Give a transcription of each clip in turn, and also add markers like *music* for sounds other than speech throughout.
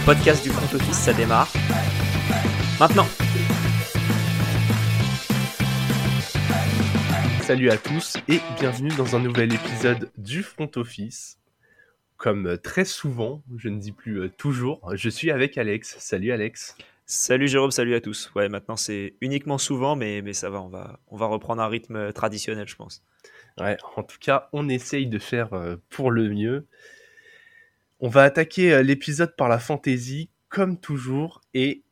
le podcast du front office, ça démarre. Maintenant. Salut à tous et bienvenue dans un nouvel épisode du front office. Comme très souvent, je ne dis plus euh, toujours, je suis avec Alex. Salut Alex. Salut Jérôme, salut à tous. Ouais, maintenant c'est uniquement souvent, mais, mais ça va, on va, on va reprendre un rythme traditionnel, je pense. Ouais, en tout cas, on essaye de faire euh, pour le mieux. On va attaquer euh, l'épisode par la fantaisie, comme toujours, et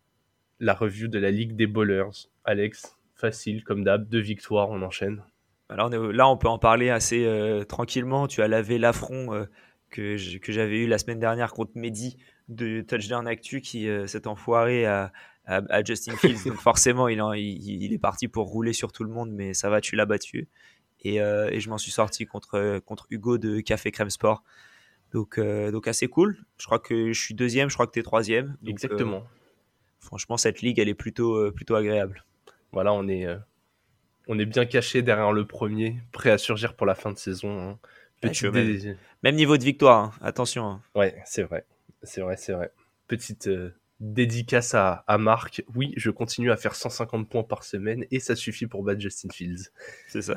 la revue de la Ligue des Bowlers. Alex, facile comme d'hab, deux victoires, on enchaîne. Alors là, on peut en parler assez euh, tranquillement. Tu as lavé l'affront euh, que j'avais eu la semaine dernière contre Mehdi de Touchdown Actu qui s'est enfoiré à, à, Justin Fields. *laughs* Donc forcément, il, il, est parti pour rouler sur tout le monde, mais ça va, tu l'as battu. Et, et je m'en suis sorti contre, contre Hugo de Café Crème Sport. Donc, euh, donc assez cool. Je crois que je suis deuxième, je crois que tu es troisième. Exactement. Euh, franchement, cette ligue, elle est plutôt, euh, plutôt agréable. Voilà, on est, on est bien caché derrière le premier, prêt à surgir pour la fin de saison. Hein. même, niveau de victoire, hein. attention. Hein. Ouais, c'est vrai. C'est vrai, c'est vrai. Petite dédicace à, à, Marc. Oui, je continue à faire 150 points par semaine et ça suffit pour battre Justin Fields. C'est ça.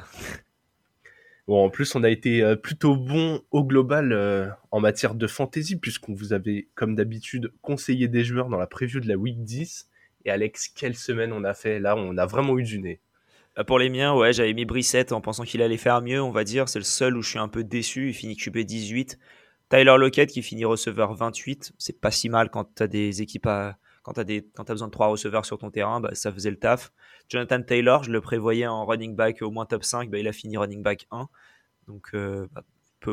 Bon, en plus, on a été euh, plutôt bon au global euh, en matière de fantasy, puisqu'on vous avait, comme d'habitude, conseillé des joueurs dans la preview de la Week 10. Et Alex, quelle semaine on a fait? Là, on a vraiment eu du nez. Bah, pour les miens, ouais, j'avais mis Brissette en pensant qu'il allait faire mieux, on va dire. C'est le seul où je suis un peu déçu. Il finit QB 18. Tyler Lockett qui finit receveur 28. C'est pas si mal quand tu as des équipes à. Quand tu as, besoin de trois receveurs sur ton terrain, bah, ça faisait le taf. Jonathan Taylor, je le prévoyais en running back au moins top 5, bah, il a fini running back 1. Donc, euh, bah,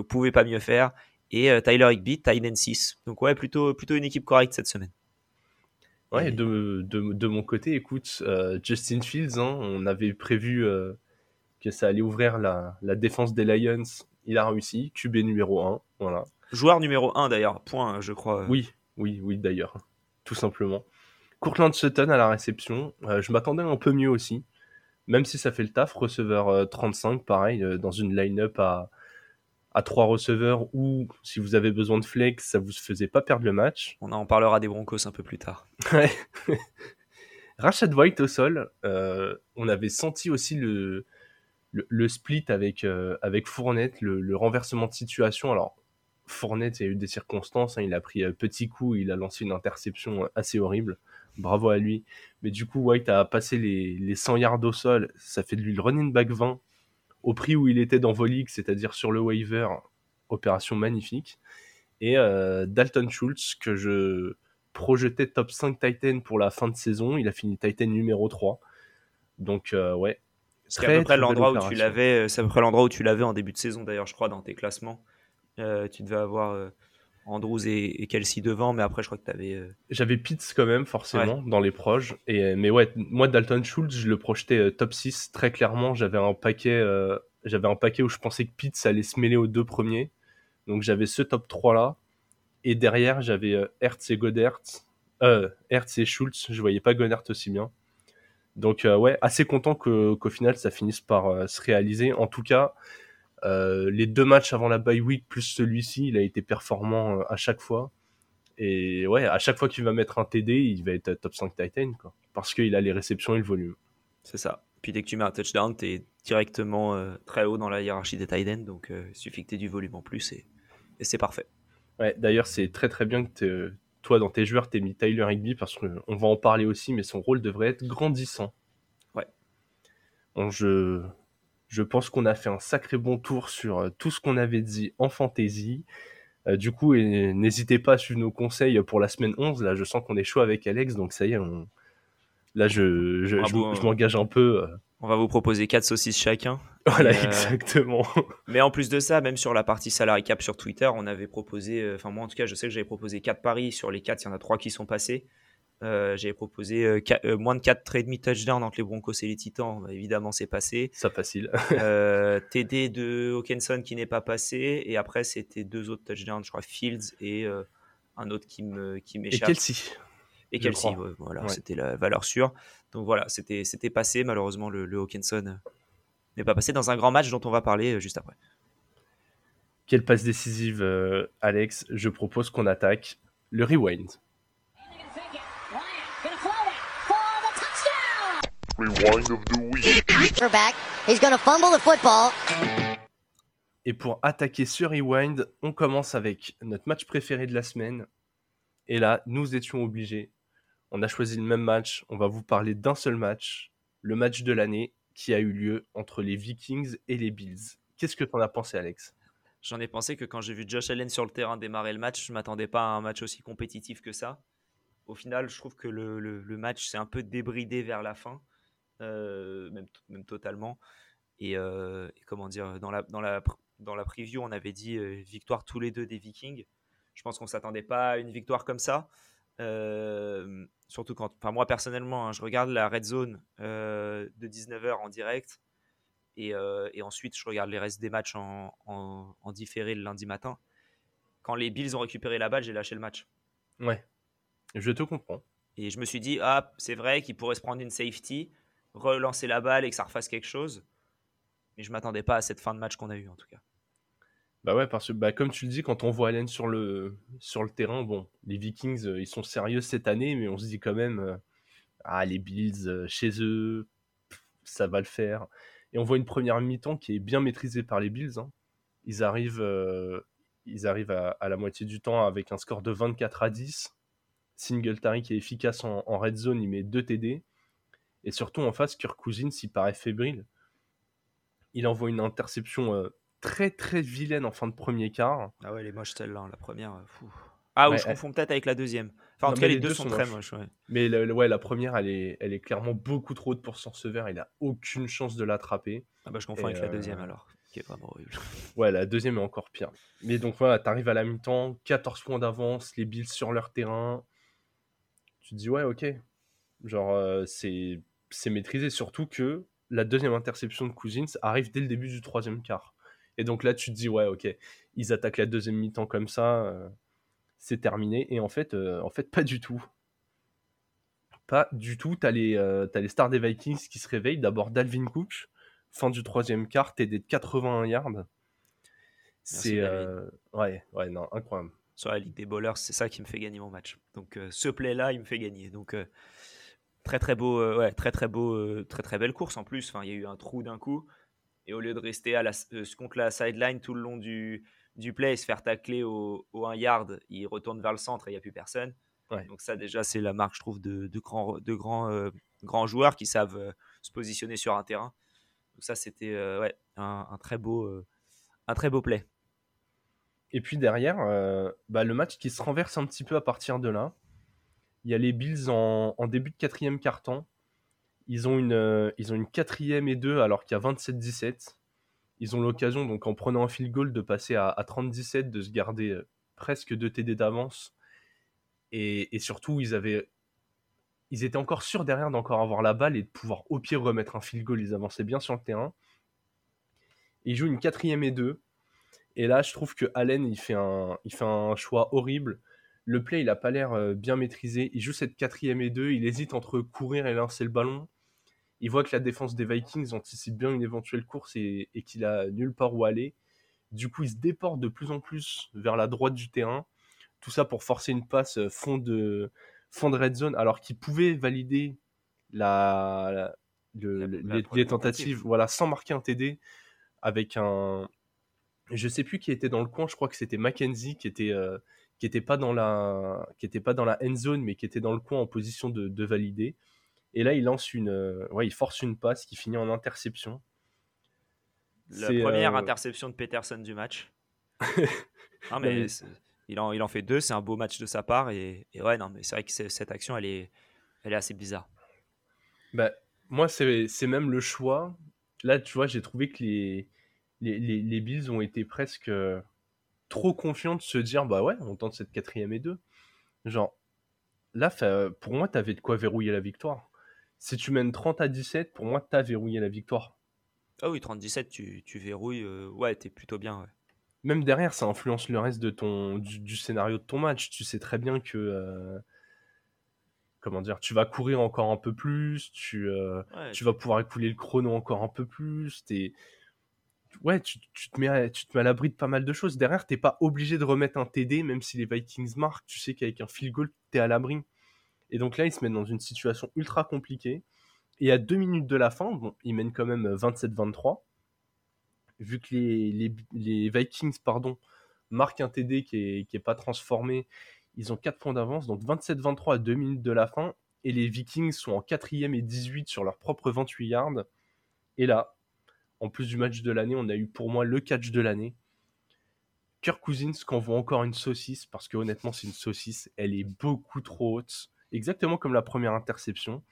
pouvait pas mieux faire. Et euh, Tyler Higby, Tyden 6. Donc, ouais, plutôt, plutôt une équipe correcte cette semaine. Ouais, de, de, de, mon côté, écoute, euh, Justin Fields, hein, on avait prévu que ça allait ouvrir la, la, défense des Lions. Il a réussi, QB numéro 1. Voilà. Joueur numéro 1 d'ailleurs, point, je crois. Oui, oui, oui, d'ailleurs, tout simplement. Courtland Sutton à la réception. je m'attendais un peu mieux aussi même si ça fait le taf, receveur 35, euh, pareil, euh, dans une line-up à, à 3 receveurs ou si vous avez besoin de flex, ça vous faisait pas perdre le match. On en parlera des Broncos un peu plus tard. *laughs* *laughs* Rashad White au sol, euh, on avait senti aussi le, le, split avec, avec Fournette, le, renversement de situation. Alors, Fournette, il y a eu des circonstances, hein, il a pris un petit coup, il a lancé une interception assez horrible bravo à lui. Mais du coup, White a passé les, les 100 yards au sol, ça fait de lui le running back 20 au prix où il était dans vos ligues, c'est-à-dire sur le waiver, opération magnifique. Et euh, Dalton Schultz, que je projetais top 5 Titan pour la fin de saison, il a fini Titan numéro 3. Donc euh, ouais. C'est à peu près l'endroit où tu l'avais, euh, c'est à peu près l'endroit où tu l'avais en début de saison d'ailleurs, je crois, dans tes classements. Tu devais avoir Andrews et, Kelsey devant, mais après, je crois que tu avais. Euh, J'avais Pitts quand même, forcément, dans les proches. Et, euh, mais ouais, moi, Dalton Schultz, je le projetais euh, top 6 très clairement. J'avais un paquet. j'avais un paquet où je pensais que Pitts allait se mêler aux deux premiers. Donc j'avais ce top 3 là. Et derrière, j'avais Hertz et Godert. Euh, Hertz et Schultz. Je voyais pas Godert aussi bien. Donc ouais, assez content qu'au final ça finisse par se réaliser. En tout cas, euh, les deux matchs avant la bye week plus celui-ci, il a été performant euh, à chaque fois. Et ouais, à chaque fois qu'il va mettre un TD, il va être top 5 Titan, quoi. Parce qu'il a les réceptions et le volume. C'est ça. Puis dès que tu mets un touchdown, tu es directement euh, très haut dans la hiérarchie des Titans. Donc il suffit que tu aies du volume en plus et, c'est parfait. Ouais, d'ailleurs, c'est très très bien que toi, dans tes joueurs, tu mis Tyler Higby parce qu'on va en parler aussi, mais son rôle devrait être grandissant. Ouais. Bon, je, je pense qu'on a fait un sacré bon tour sur euh, tout ce qu'on avait dit en fantasy. Euh, du coup, n'hésitez pas à suivre nos conseils pour la semaine 11. Là, je sens qu'on est chaud avec Alex, donc ça y est, là, je, je, m'engage un peu. Euh. On va vous proposer quatre saucisses chacun. *laughs* Voilà, exactement. Mais en plus de ça, même sur la partie salary cap sur Twitter, on avait proposé, enfin moi en tout cas, je sais que j'avais proposé quatre paris. Sur les quatre, il y en a trois qui sont passés. Euh, j'avais proposé euh, euh, moins de 4,5 touchdowns entre les Broncos et les Titans. Bah, évidemment, c'est passé. Ça facile. *laughs* TD de Hawkinson qui n'est pas passé. Et après, c'était deux autres touchdowns, je crois, Fields et un autre qui m'échappe. Qui et Kelsey. Et Kelsey, voilà, c'était la valeur sûre. Donc voilà, c'était passé. Malheureusement, le, le Hawkinson n'est pas passé dans un grand match dont on va parler juste après. Quelle passe décisive, Alex? Je propose qu'on attaque le rewind. Rewind of the week. back. He's gonna fumble the football. Et pour attaquer ce rewind, on commence avec notre match préféré de la semaine. Et là, nous étions obligés. On a choisi le même match. On va vous parler d'un seul match, le match de l'année qui a eu lieu entre les Vikings et les Bills. Qu'est-ce que tu en as pensé, Alex? J'en ai pensé que quand j'ai vu Josh Allen sur le terrain démarrer le match, je m'attendais pas à un match aussi compétitif que ça. Au final, je trouve que le, match s'est un peu débridé vers la fin, euh, même, même, totalement. Euh, et, comment dire, dans la, dans, la, dans la preview, on avait dit euh, victoire tous les deux des Vikings. Je pense qu'on s'attendait pas à une victoire comme ça. surtout quand, enfin moi personnellement, hein, je regarde la red zone de 19h en direct euh, et, ensuite, je regarde les restes des matchs en, en, différé le lundi matin. Quand les Bills ont récupéré la balle, j'ai lâché le match. Ouais, je te comprends. Et je me suis dit, ah, c'est vrai qu'il pourrait se prendre une safety, relancer la balle et que ça refasse quelque chose. Mais je m'attendais pas à cette fin de match qu'on a eu en tout cas. Bah ouais, parce que bah, comme tu le dis, quand on voit Allen sur le, sur le terrain, bon, les Vikings, euh, ils sont sérieux cette année, mais on se dit quand même, euh, ah, les Bills, chez eux, ça va le faire. Et on voit une première mi-temps qui est bien maîtrisée par les Bills. Hein. Ils arrivent, euh, ils arrivent à, la moitié du temps avec un score de 24 à 10. Singletary qui est efficace en, red zone, il met 2 TD. Et surtout en face, Kirk Cousins, il paraît fébrile. Il envoie une interception euh, très très vilaine en fin de premier quart. Ah ouais, elle est moche celle-là, la première. Fou. Ah, ou je confonds peut-être avec la deuxième. Enfin, en tout cas, les, deux, sont, très moches. Mais ouais, la première, elle est, elle est clairement beaucoup trop haute pour son vert. Il a aucune chance de l'attraper. Ah bah, je confonds avec la deuxième euh, alors, qui est vraiment horrible. *laughs* Ouais, la deuxième est encore pire. Mais donc voilà, t'arrives à la mi-temps, 14 points d'avance, les Bills sur leur terrain. Tu te dis, ouais, ok. Genre, euh, c'est maîtrisé. Surtout que la deuxième interception de Cousins arrive dès le début du troisième quart. Et donc là, tu te dis, ouais, ok, ils attaquent la deuxième mi-temps comme ça. Euh, c'est terminé. Et en fait, euh, en fait, pas du tout. Pas du tout. T'as les, euh, as les stars des Vikings qui se réveillent. D'abord Dalvin Cook, fin du troisième quart, TD de 81 yards. C'est ouais, ouais, non, incroyable. Sur la Ligue des Bowlers, c'est ça qui me fait gagner mon match. Donc ce play-là, il me fait gagner. Donc très très beau, ouais, très très beau, très très belle course en plus. Enfin, il y a eu un trou d'un coup. Et au lieu de rester à la, contre la sideline tout le long du, du play et se faire tacler au, au 1 yard, il retourne vers le centre et il n'y a plus personne. Donc ça déjà c'est la marque je trouve de, de grands, de grands, euh, grands joueurs qui savent euh, se positionner sur un terrain. Donc ça c'était euh, ouais, un, très beau, un très beau play. Et puis derrière, bah, le match qui se renverse un petit peu à partir de là. Il y a les Bills en, début de quatrième ont une, ils ont une quatrième et deux alors qu'il y a 27-17 ils ont l'occasion, donc en prenant un field goal, de passer à, 30-17, de se garder euh, presque 2 TD d'avance. Et, surtout, ils avaient. Ils étaient encore sûrs derrière d'encore avoir la balle et de pouvoir au pire remettre un field goal. Ils avançaient bien sur le terrain. Ils jouent une quatrième et deux. Et là, je trouve que Allen, il il fait un choix horrible. Le play, il n'a pas l'air euh, bien maîtrisé. Il joue cette quatrième et deux. Il hésite entre courir et lancer le ballon il voit que la défense des Vikings anticipe bien une éventuelle course et, qu'il a nulle part où aller. Du coup, il se déporte de plus en plus vers la droite du terrain. Tout ça pour forcer une passe fond de, fond de red zone, alors qu'il pouvait valider la, les, tentatives voilà, sans marquer un TD avec un. Je sais plus qui était dans le coin, je crois que c'était Mackenzie qui était, euh, qui était pas dans la qui était pas dans la end zone mais qui était dans le coin en position de, de valider. Et là, il lance une, euh, ouais, il force une passe qui finit en interception. La première euh, interception de Peterson du match. *laughs* non, mais il en, il en fait deux, c'est un beau match de sa part. Et, ouais, non, mais c'est vrai que cette action, elle est, elle est assez bizarre. Bah, moi, c'est même le choix. Là, tu vois, j'ai trouvé que les, les, les, Bills ont été presque trop confiants de se dire, bah ouais, on tente cette quatrième et deux. Genre, là, pour moi, t'avais de quoi verrouiller la victoire si tu mènes 30 à 17, pour moi, tu as verrouillé la victoire. Ah oui, 30-17, tu, tu, verrouilles. Euh, ouais, t'es plutôt bien. Même derrière, ça influence le reste de ton, du, scénario de ton match. Tu sais très bien que. Euh, comment dire Tu vas courir encore un peu plus. Tu, euh, tu vas pouvoir écouler le chrono encore un peu plus. Es, ouais, tu, tu, te mets tu te mets à l'abri de pas mal de choses. Derrière, t'es pas obligé de remettre un TD, même si les Vikings marquent. Tu sais qu'avec un field goal, t'es à l'abri. Et donc là, ils se mettent dans une situation ultra compliquée. Et à deux minutes de la fin, bon, ils mènent quand même 27-23. Vu que les, les, Vikings pardon, marquent un TD qui n'est pas transformé, ils ont 4 points d'avance. Donc 27-23 à 2 minutes de la fin. Et les Vikings sont en 4ème et 18 sur leur propre 28 yards. Et là, en plus du match de l'année, on a eu pour moi le catch de l'année. Kirk Cousins voit encore une saucisse, parce que honnêtement, c'est une saucisse. Elle est beaucoup trop haute. Exactement comme la première interception.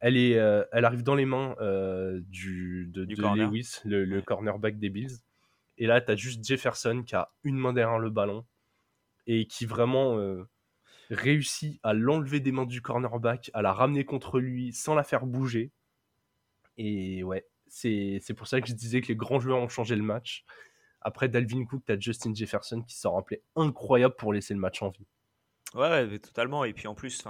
Elle, est, euh, elle arrive dans les mains euh, du, de, Lewis, le, cornerback des Bills. Et là, tu as juste Jefferson qui a une main derrière le ballon et qui vraiment euh, réussit à l'enlever des mains du cornerback, à la ramener contre lui sans la faire bouger. Et ouais, c'est pour ça que je disais que les grands joueurs ont changé le match. Après Dalvin Cook, tu as Justin Jefferson qui s'en rappelait incroyable pour laisser le match en vie. Ouais, totalement. Et puis en plus,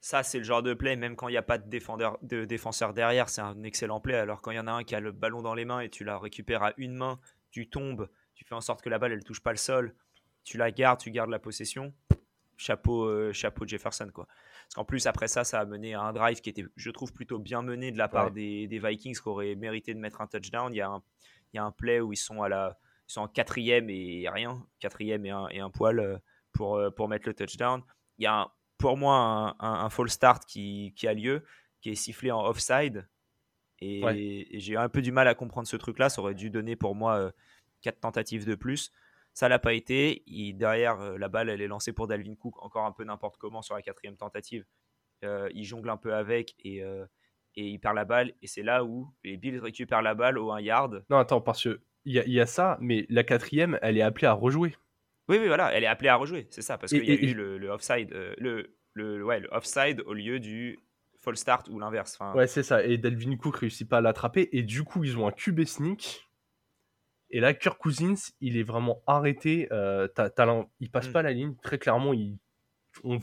ça, c'est le genre de play, même quand il n'y a pas de défenseur, de défenseur derrière, c'est un excellent play. Alors quand il y en a un qui a le ballon dans les mains et tu la récupères à une main, tu tombes, tu fais en sorte que la balle, elle touche pas le sol, tu la gardes, tu gardes la possession. Chapeau, euh, chapeau Jefferson, quoi. Parce qu'en plus, après ça, ça a mené à un drive qui était, je trouve, plutôt bien mené de la part des, Vikings qui auraient mérité de mettre un touchdown. Il y a un, il y a un play où ils sont, à la, ils sont en quatrième et rien, quatrième et un, et un poil euh, pour, euh, pour mettre le touchdown. Il y a un, pour moi un, un, start qui, qui, a lieu, qui est sifflé en offside. Et, j'ai un peu du mal à comprendre ce truc-là. Ça aurait dû donner pour moi euh, quatre tentatives de plus. Ça l'a pas été. Il, derrière, euh, la balle, elle est lancée pour Dalvin Cook, encore un peu n'importe comment sur la quatrième tentative. Euh, il jongle un peu avec et, et il perd la balle. Et c'est là où les Bills récupèrent la balle au 1 yard. Non, attends, parce qu'il y, y, a ça, mais la quatrième, elle est appelée à rejouer. Oui, oui, voilà, elle est appelée à rejouer, c'est ça, parce qu'il y a eu le, offside, euh, le, le, ouais, le offside au lieu du fall start ou l'inverse. Enfin... Ouais, c'est ça. Et Delvin Cook réussit pas à l'attraper, et du coup, ils ont un QB sneak. Et là, Kirk Cousins, il est vraiment arrêté. Euh, il passe mm. pas la ligne. Très clairement, il, on,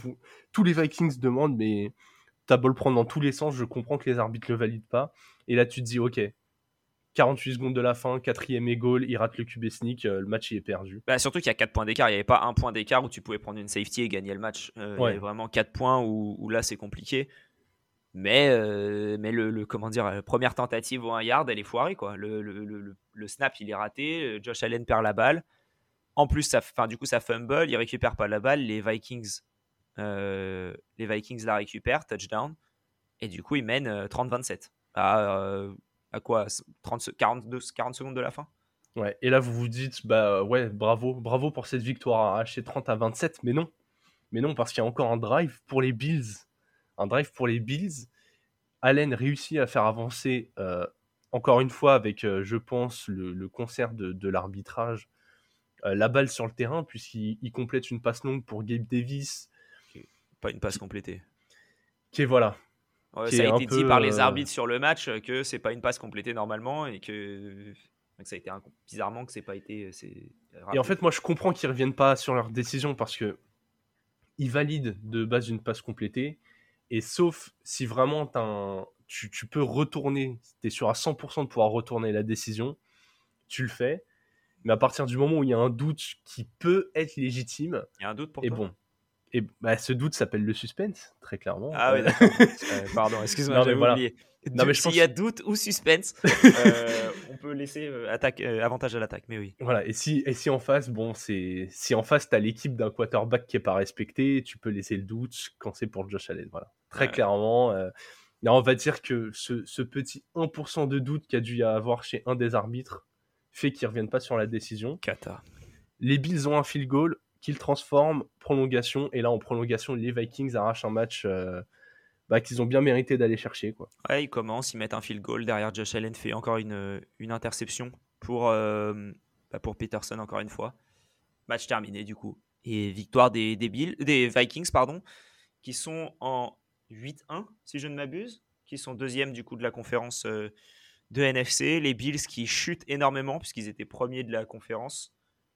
tous les Vikings demandent, mais t'as beau le prendre dans tous les sens. Je comprends que les arbitres le valident pas. Et là, tu te dis, ok, 48 secondes de la fin, quatrième et goal, il rate le QB sneak, euh, le match il est perdu. Bah, surtout qu'il y a 4 points d'écart, il n'y avait pas un point d'écart où tu pouvais prendre une safety et gagner le match. Euh, il y avait vraiment 4 points où, là c'est compliqué. Mais, euh, mais le, comment dire, la première tentative au 1 yard, elle est foirée. Quoi. Le, le, snap il est raté, Josh Allen perd la balle. En plus, ça, du coup, ça fumble, il récupère pas la balle. Les Vikings, les Vikings la récupèrent, touchdown. Et du coup, ils mènent 30-27 à quoi 30, 42, 40 secondes de la fin Ouais, et là vous vous dites, bah ouais, bravo, bravo pour cette victoire arrachée 30 à 27, mais non. Mais non, parce qu'il y a encore un drive pour les Bills. Un drive pour les Bills. Allen réussit à faire avancer, euh, encore une fois, avec, euh, je pense, le, concert de, l'arbitrage, euh, la balle sur le terrain, puisqu'il complète une passe longue pour Gabe Davis. Pas une passe complétée. Qui est, voilà, ça a été dit par les arbitres sur le match que c'est pas une passe complétée normalement et que, ça a été bizarrement que c'est pas été. Et en fait, moi je comprends qu'ils reviennent pas sur leur décision parce que ils valident de base une passe complétée et sauf si vraiment tu, tu, peux retourner, tu es sûr à 100% de pouvoir retourner la décision, tu le fais. Mais à partir du moment où il y a un doute qui peut être légitime, il y a un doute pour et bon, et bah, ce doute s'appelle le suspense, très clairement. Ah oui, euh, d'accord. *laughs* Euh, pardon, excuse-moi, j'avais voilà. oublié. Non, mais je S'il y a doute ou suspense, *laughs* euh, on peut laisser attaque, avantage à l'attaque, mais oui. Voilà, et si, et si en face, bon, c'est si en face, tu as l'équipe d'un quarterback qui est pas respecté, tu peux laisser le doute quand c'est pour Josh Allen. Voilà, très clairement. Là, on va dire que ce, ce petit 1% de doute qu'il a dû y avoir chez un des arbitres fait qu'ils reviennent pas sur la décision. Kata. Les Bills ont un field goal, qu'ils transforment, prolongation, et là en prolongation, les Vikings arrachent un match euh, bah, qu'ils ont bien mérité d'aller chercher. Quoi. Ouais, ils commencent, ils mettent un field goal, derrière Josh Allen fait encore une, une interception pour, euh, bah, pour Peterson encore une fois. Match terminé du coup. Et victoire des, Vikings, pardon, qui sont en 8-1, si je ne m'abuse, qui sont deuxième du coup de la conférence euh, de NFC. Les Bills qui chutent énormément puisqu'ils étaient premiers de la conférence.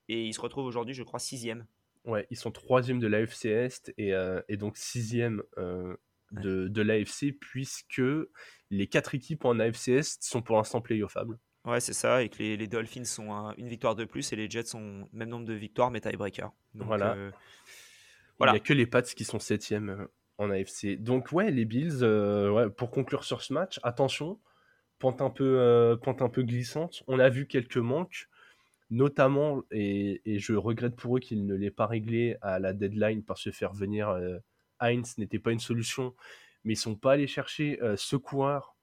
Et ils se retrouvent aujourd'hui, je crois, sixième Ouais, ils sont troisième de l'AFC Est et, euh, et donc sixième euh, de, de l'AFC puisque les quatre équipes en AFC Est sont pour l'instant playoffables. Ouais, c'est ça, et que les, les Dolphins sont une victoire de plus et les Jets ont même nombre de victoires mais tiebreaker. voilà. Euh, voilà. Il n'y a que les Pats qui sont septième en AFC. Donc ouais, les Bills, ouais, pour conclure sur ce match, attention, pente un peu, pente un peu glissante. On a vu quelques manques notamment, et, je regrette pour eux qu'ils ne l'aient pas réglé à la deadline parce que faire venir euh, Heinz n'était pas une solution, mais ils sont pas allés chercher euh, ce coureur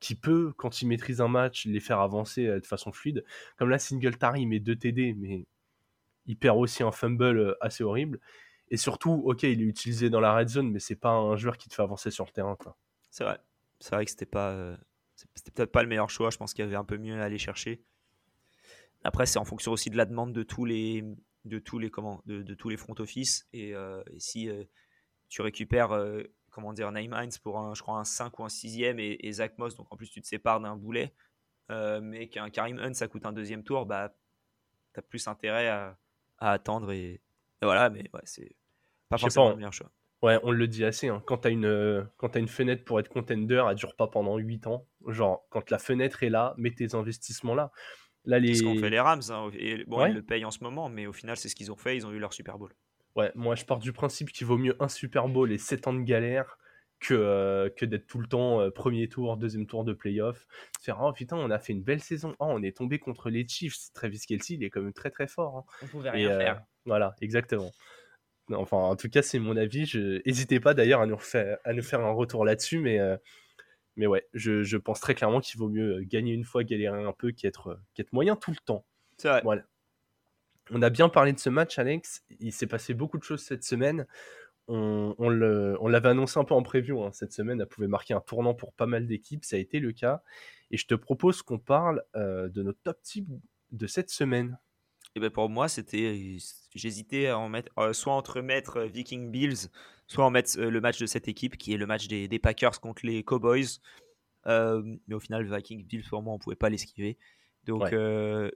qui peut, quand il maîtrise un match, les faire avancer euh, de façon fluide. Comme là, Singletary, il met 2 TD, mais il perd aussi un fumble assez horrible. Et surtout, ok, il est utilisé dans la red zone, mais c'est pas un joueur qui te fait avancer sur le terrain. C'est vrai. C'est vrai que c'était pas, peut-être pas le meilleur choix. Je pense qu'il y avait un peu mieux à aller chercher. Après, c'est en fonction aussi de la demande de tous les, de tous les, comment, de, tous les front office. Et, euh, si euh, tu récupères, euh, comment dire, Naim Heinz pour un, je crois, un 5 ou un 6ème et, Zach Moss, donc en plus tu te sépares d'un boulet, mais qu'un Karim Hunt, ça coûte un deuxième tour, bah, tu as plus intérêt à, attendre. Et, voilà, mais ouais, c'est pas forcément le meilleur choix. Ouais, on le dit assez. Hein. Quand tu as, as, une fenêtre pour être contender, elle dure pas pendant 8 ans. Genre, quand la fenêtre est là, mets tes investissements là. Là, les... ce qu'ont fait les Rams. Hein, et, bon, ils le payent en ce moment, mais au final, c'est ce qu'ils ont fait. Ils ont eu leur Super Bowl. Ouais, moi, je pars du principe qu'il vaut mieux un Super Bowl et 7 ans de galère que, euh, que d'être tout le temps euh, premier tour, deuxième tour de playoff. Faire, oh putain, on a fait une belle saison. Oh, on est tombé contre les Chiefs. Travis Kelsey, il est quand même très très fort. Hein. On pouvait rien faire. Euh, voilà, exactement. Enfin, en tout cas, c'est mon avis. N'hésitez pas d'ailleurs à, nous à nous faire un retour là-dessus, mais mais ouais, je, pense très clairement qu'il vaut mieux gagner une fois, galérer un peu, qu'être moyen tout le temps. C'est vrai. Voilà. On a bien parlé de ce match, Alex. Il s'est passé beaucoup de choses cette semaine. On, on l'avait annoncé un peu en preview. Hein. Cette semaine, elle pouvait marquer un tournant pour pas mal d'équipes. Ça a été le cas. Et je te propose qu'on parle euh, de notre top type de cette semaine. Et ben pour moi, c'était, j'hésitais à en mettre, euh, soit entre mettre euh, Viking Bills, soit en mettre euh, le match de cette équipe qui est le match des, Packers contre les Cowboys. mais au final, Viking Bills, pour moi, on pouvait pas l'esquiver. Donc,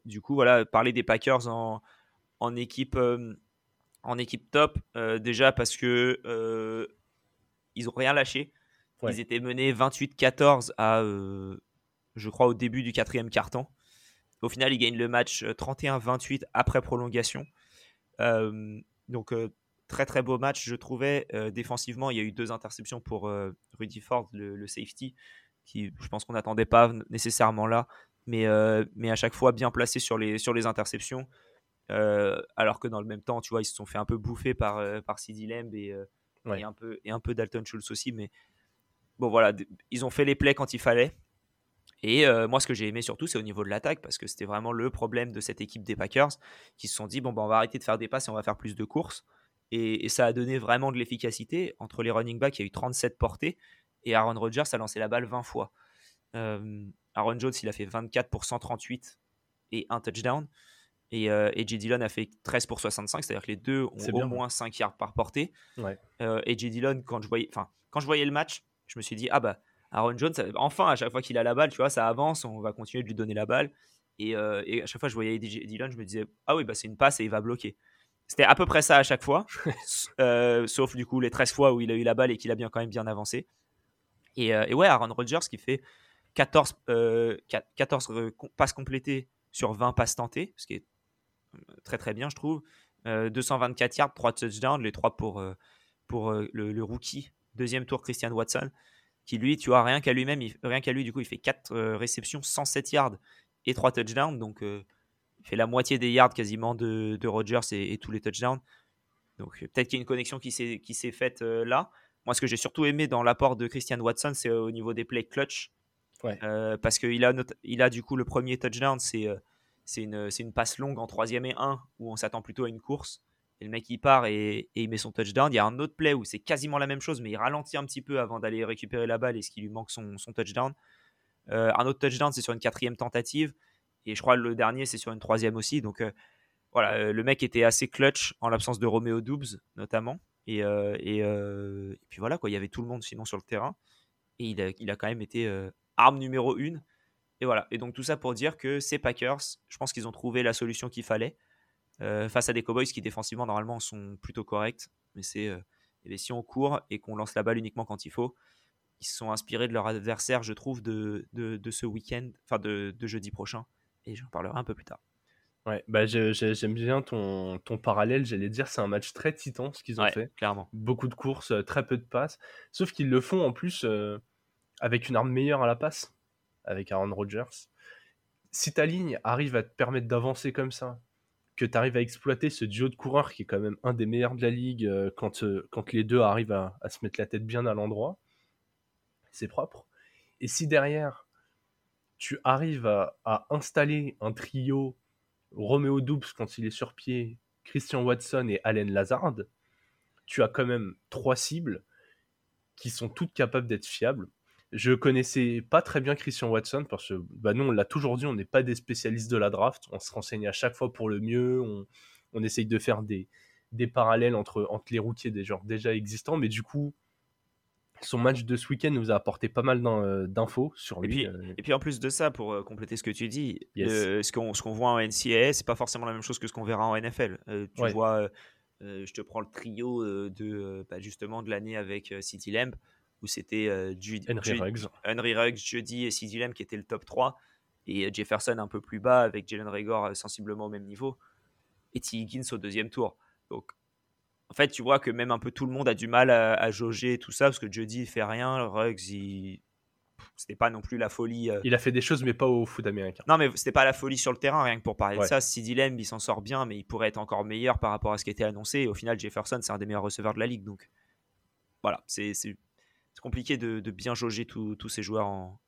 du coup, voilà, parler des Packers en, en équipe, en équipe top, déjà parce que ils ont rien lâché. Ils étaient menés 28-14 à, je crois, au début du quatrième quart-temps. Au final, ils gagnent le match 31-28 euh, après prolongation. Euh, donc, euh, très très beau match, je trouvais. défensivement, il y a eu deux interceptions pour Rudy Ford, le, safety, qui je pense qu'on n'attendait pas nécessairement là, mais, mais à chaque fois bien placé sur les, sur les interceptions. alors que dans le même temps, tu vois, ils se sont fait un peu bouffer par, par CD Lamb et, et, un peu, et un peu Dalton Schultz aussi. Mais bon, voilà, ils ont fait les plays quand il fallait. Et euh, moi, ce que j'ai aimé surtout, c'est au niveau de l'attaque, parce que c'était vraiment le problème de cette équipe des Packers, qui se sont dit, bon, bah, on va arrêter de faire des passes et on va faire plus de courses. Et, ça a donné vraiment de l'efficacité. Entre les running backs, il y a eu 37 portées, et Aaron Rodgers a lancé la balle 20 fois. Euh, Aaron Jones, il a fait 24 pour 138 et un touchdown. Et, euh, et J. Dillon a fait 13 pour 65, c'est-à-dire que les deux ont au moins 5 yards par portée. et J. Dillon, quand je, voyais, quand je voyais le match, je me suis dit, ah bah, Aaron Jones, enfin, à chaque fois qu'il a la balle, tu vois, ça avance, on va continuer de lui donner la balle. Et, euh, à chaque fois, je voyais Dylan, je me disais, ah oui, bah, c'est une passe et il va bloquer. C'était à peu près ça à chaque fois, *laughs* euh, sauf du coup les 13 fois où il a eu la balle et qu'il a bien quand même bien avancé. Et, euh, ouais, Aaron Rodgers qui fait 14, 14 passes complétées sur 20 passes tentées, ce qui est très très bien, je trouve. 224 yards, 3 touchdowns, les 3 pour, pour le, le, rookie. Deuxième tour, Christian Watson qui lui, tu vois, rien qu'à lui-même, rien qu'à lui, du coup, il fait 4 euh, réceptions, 107 yards et 3 touchdowns. Donc, euh, il fait la moitié des yards quasiment de, de Rodgers et, tous les touchdowns. Donc, peut-être qu'il y a une connexion qui s'est, qui s'est faite euh, là. Moi, ce que j'ai surtout aimé dans l'apport de Christian Watson, c'est au niveau des plays clutch. parce qu'il a, il a du coup le premier touchdown, c'est, c'est, une, c'est une passe longue en troisième et 1 où on s'attend plutôt à une course. Et le mec, il part et, il met son touchdown. Il y a un autre play où c'est quasiment la même chose, mais il ralentit un petit peu avant d'aller récupérer la balle et ce qui lui manque son, touchdown. Euh, un autre touchdown, c'est sur une quatrième tentative. Et je crois le dernier, c'est sur une troisième aussi. Donc euh, voilà, euh, le mec était assez clutch en l'absence de Romeo Doubs, notamment. Et, puis voilà, quoi, il y avait tout le monde sinon sur le terrain. Et il a, il a quand même été arme numéro une. Et voilà. Et donc tout ça pour dire que ces Packers, je pense qu'ils ont trouvé la solution qu'il fallait. Euh, face à des Cowboys qui défensivement normalement sont plutôt corrects. Mais c'est euh, si on court et qu'on lance la balle uniquement quand il faut, ils se sont inspirés de leur adversaire, je trouve, de, de, ce week-end, enfin de, jeudi prochain. Et j'en parlerai un peu plus tard. Ouais, bah j'aime bien ton, ton parallèle, j'allais dire, c'est un match très titan ce qu'ils ont fait. Clairement. Beaucoup de courses, euh, très peu de passes. Sauf qu'ils le font en plus euh, avec une arme meilleure à la passe, avec Aaron Rodgers. Si ta ligne arrive à te permettre d'avancer comme ça, que tu arrives à exploiter ce duo de coureurs qui est quand même un des meilleurs de la ligue euh, quand, quand les deux arrivent à, se mettre la tête bien à l'endroit, c'est propre. Et si derrière, tu arrives à, à installer un trio Roméo Doubs quand il est sur pied, Christian Watson et Allen Lazard, tu as quand même trois cibles qui sont toutes capables d'être fiables. Je connaissais pas très bien Christian Watson parce que bah nous on l'a toujours dit, on n'est pas des spécialistes de la draft, on se renseigne à chaque fois pour le mieux, on, on essaye de faire des, des parallèles entre, entre les routiers des genres déjà existants, mais du coup son match de ce week-end nous a apporté pas mal euh, d'infos sur lui. Euh. Et puis, en plus de ça, pour euh, compléter ce que tu dis, ce qu'on voit en NCAA, c'est pas forcément la même chose que ce qu'on verra en NFL. tu vois, je te prends le trio de bah, justement de l'année avec City Lamb où c'était Henry Ruggs. Henry Ruggs, Judy et City Lamb qui étaient le top 3 et Jefferson un peu plus bas avec Jalen Rigor sensiblement au même niveau et T. Higgins au deuxième tour. Donc en fait, tu vois que même un peu tout le monde a du mal à, jauger tout ça parce que Jody fait rien, Ruggs, il... c'était pas non plus la folie. Euh. Il a fait des choses, mais pas au foot américain. Non, mais c'était pas la folie sur le terrain, rien que pour parler de ça. Sidi Lamb, il s'en sort bien, mais il pourrait être encore meilleur par rapport à ce qui était annoncé. au final, Jefferson, c'est un des meilleurs receveurs de la ligue. Donc voilà, c'est compliqué de, bien jauger tous ces joueurs en,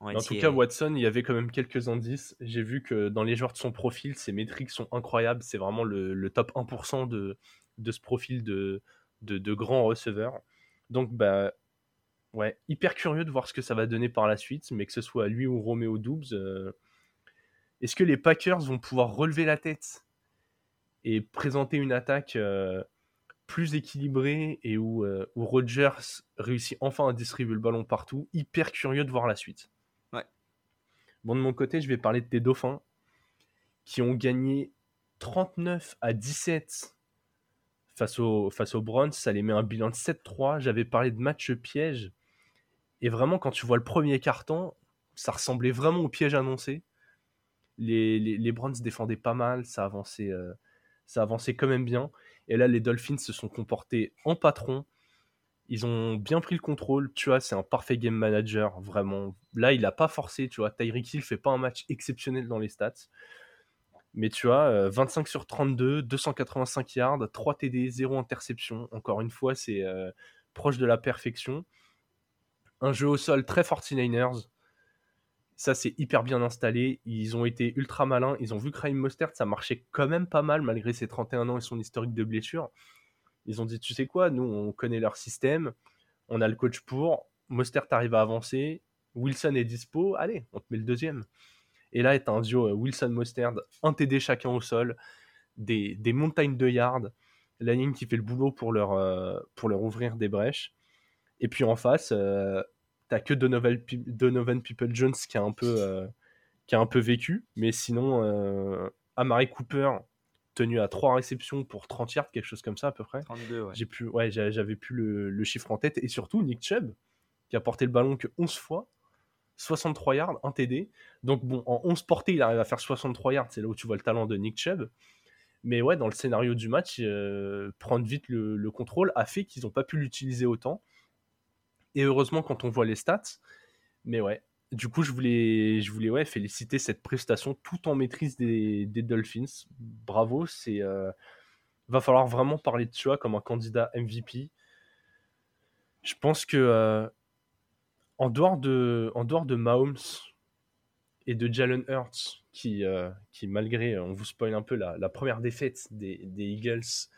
en, en tout cas, Watson, il y avait quand même quelques indices. J'ai vu que dans les joueurs de son profil, ses métriques sont incroyables. C'est vraiment le, le, top 1% de, de ce profil de, de, grands receveurs. Donc, bah, ouais, hyper curieux de voir ce que ça va donner par la suite, mais que ce soit lui ou Romeo Doubs, euh, est-ce que les Packers vont pouvoir relever la tête et présenter une attaque euh, plus équilibrée et où, euh, où Rodgers réussit enfin à distribuer le ballon partout Hyper curieux de voir la suite. Ouais. Bon, de mon côté, je vais parler de tes Dauphins qui ont gagné 39 à 17 face, au, face aux Browns, ça les met un bilan de 7-3. J'avais parlé de match piège. Et vraiment, quand tu vois le premier carton, ça ressemblait vraiment au piège annoncé. Les, les, les Browns défendaient pas mal, ça avançait, euh, ça avançait quand même bien. Et là, les Dolphins se sont comportés en patron. Ils ont bien pris le contrôle. Tu vois, c'est un parfait game manager, vraiment. Là, il a pas forcé, tu vois. Tyreek Hill fait pas un match exceptionnel dans les stats. Mais tu vois, 25 euh, sur 32, 285 yards, 3 TD, 0 interception. Encore une fois, c'est euh, proche de la perfection. Un jeu au sol très 49ers. Ça, c'est hyper bien installé. Ils ont été ultra malins. Ils ont vu que Raheem Mostert, ça marchait quand même pas mal malgré ses 31 ans et son historique de blessure. Ils ont dit, tu sais quoi, nous, on connaît leur système. On a le coach pour. Mostert arrive à avancer. Wilson est dispo. Allez, on te met le deuxième. Et là est un duo euh, Wilson Mosterd, un TD chacun au sol, des, montagnes de yards, la ligne qui fait le boulot pour leur, euh, pour leur ouvrir des brèches. Et puis en face, euh, t'as que Donovan, Donovan People Jones qui a un peu, qui a un peu vécu, mais sinon, Amari Cooper tenu à 3 réceptions pour 30 yards, quelque chose comme ça à peu près. 32, ouais. J'ai plus, ouais, j'avais plus le, le, chiffre en tête. Et surtout, Nick Chubb, qui a porté le ballon que 11 fois, 63 yards, un TD. Donc bon, en 11 portées, il arrive à faire 63 yards, c'est là où tu vois le talent de Nick Chubb. Mais ouais, dans le scénario du match, euh, prendre vite le, contrôle a fait qu'ils n'ont pas pu l'utiliser autant. Et heureusement quand on voit les stats. Mais ouais, du coup, je voulais, je voulais ouais, féliciter cette prestation tout en maîtrise des, Dolphins. Bravo, c'est euh, va falloir vraiment parler de toi comme un candidat MVP. Je pense que euh, en dehors de, en dehors de Mahomes et de Jalen Hurts, qui, euh, qui malgré, on vous spoil un peu, la, la première défaite des, des Eagles,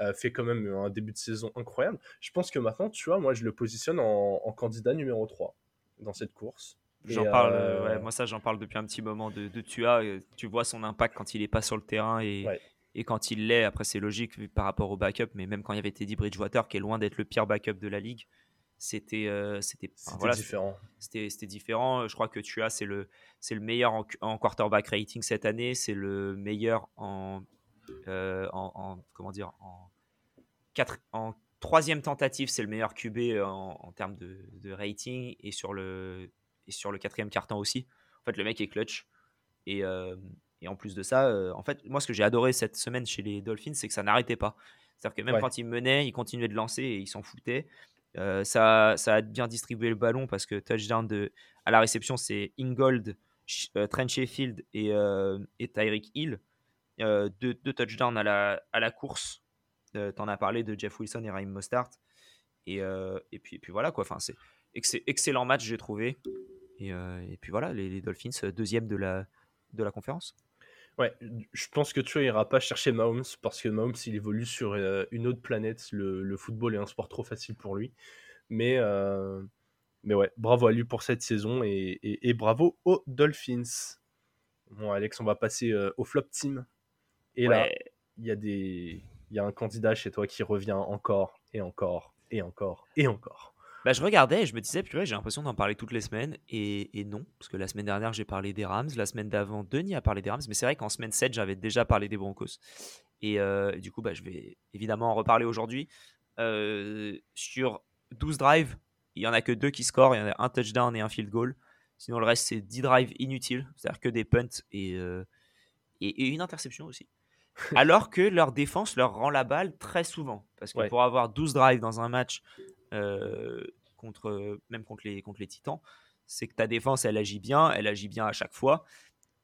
euh, fait quand même un début de saison incroyable. Je pense que maintenant, tu vois, moi, je le positionne en, en candidat numéro 3 dans cette course. J'en parle, euh, ouais, moi ça j'en parle depuis un petit moment de, de Tua. Tu vois son impact quand il est pas sur le terrain et, et quand il l'est. Après c'est logique par rapport au backup, mais même quand il y avait Teddy Bridgewater qui est loin d'être le pire backup de la ligue, c'était euh, c'était différent. C'était différent. Je crois que tu as c'est le c'est le meilleur en, quarterback rating cette année, c'est le meilleur en, euh, en, comment dire en quatre en troisième tentative, c'est le meilleur QB en, en termes de, de, rating et sur le et sur le quatrième carton aussi. En fait, le mec est clutch et euh, Et en plus de ça, en fait, moi, ce que j'ai adoré cette semaine chez les Dolphins, c'est que ça n'arrêtait pas. C'est-à-dire que même quand ils menaient, ils continuaient de lancer et ils s'en foutaient. ça, ça a bien distribué le ballon parce que touchdown de, à la réception, c'est Ingold, Trent Sheffield et, et Tyreek Hill. Deux, touchdowns à la, course. tu en as parlé de Jeff Wilson et Raheem Mostart. Et, et, puis, et puis voilà, quoi. Enfin, c'est excellent match, j'ai trouvé. Et, et, puis voilà, les, Dolphins, deuxième de la, de la conférence. Ouais, je pense que tu n'iras pas chercher Mahomes parce que Mahomes il évolue sur euh, une autre planète. Le, football est un sport trop facile pour lui. Mais, euh, mais ouais, bravo à lui pour cette saison et, et, bravo aux Dolphins. Bon, Alex, on va passer euh, au flop team. Et là, il y, a des... y a un candidat chez toi qui revient encore et encore et encore et encore. Bah, je regardais et je me disais, j'ai l'impression d'en parler toutes les semaines. Et, non, parce que la semaine dernière, j'ai parlé des Rams. La semaine d'avant, Denis a parlé des Rams. Mais c'est vrai qu'en semaine 7, j'avais déjà parlé des Broncos. Et euh, du coup, bah, je vais évidemment en reparler aujourd'hui. Euh, sur 12 drives, il n'y en a que deux qui scorent. Il y en a un touchdown et un field goal. Sinon, le reste, c'est 10 drives inutiles. C'est-à-dire que des punts et, euh, et, une interception aussi. *laughs* Alors que leur défense leur rend la balle très souvent. Parce que pour avoir 12 drives dans un match euh, contre, même contre les, contre les Titans, c'est que ta défense, elle agit bien, elle agit bien à chaque fois.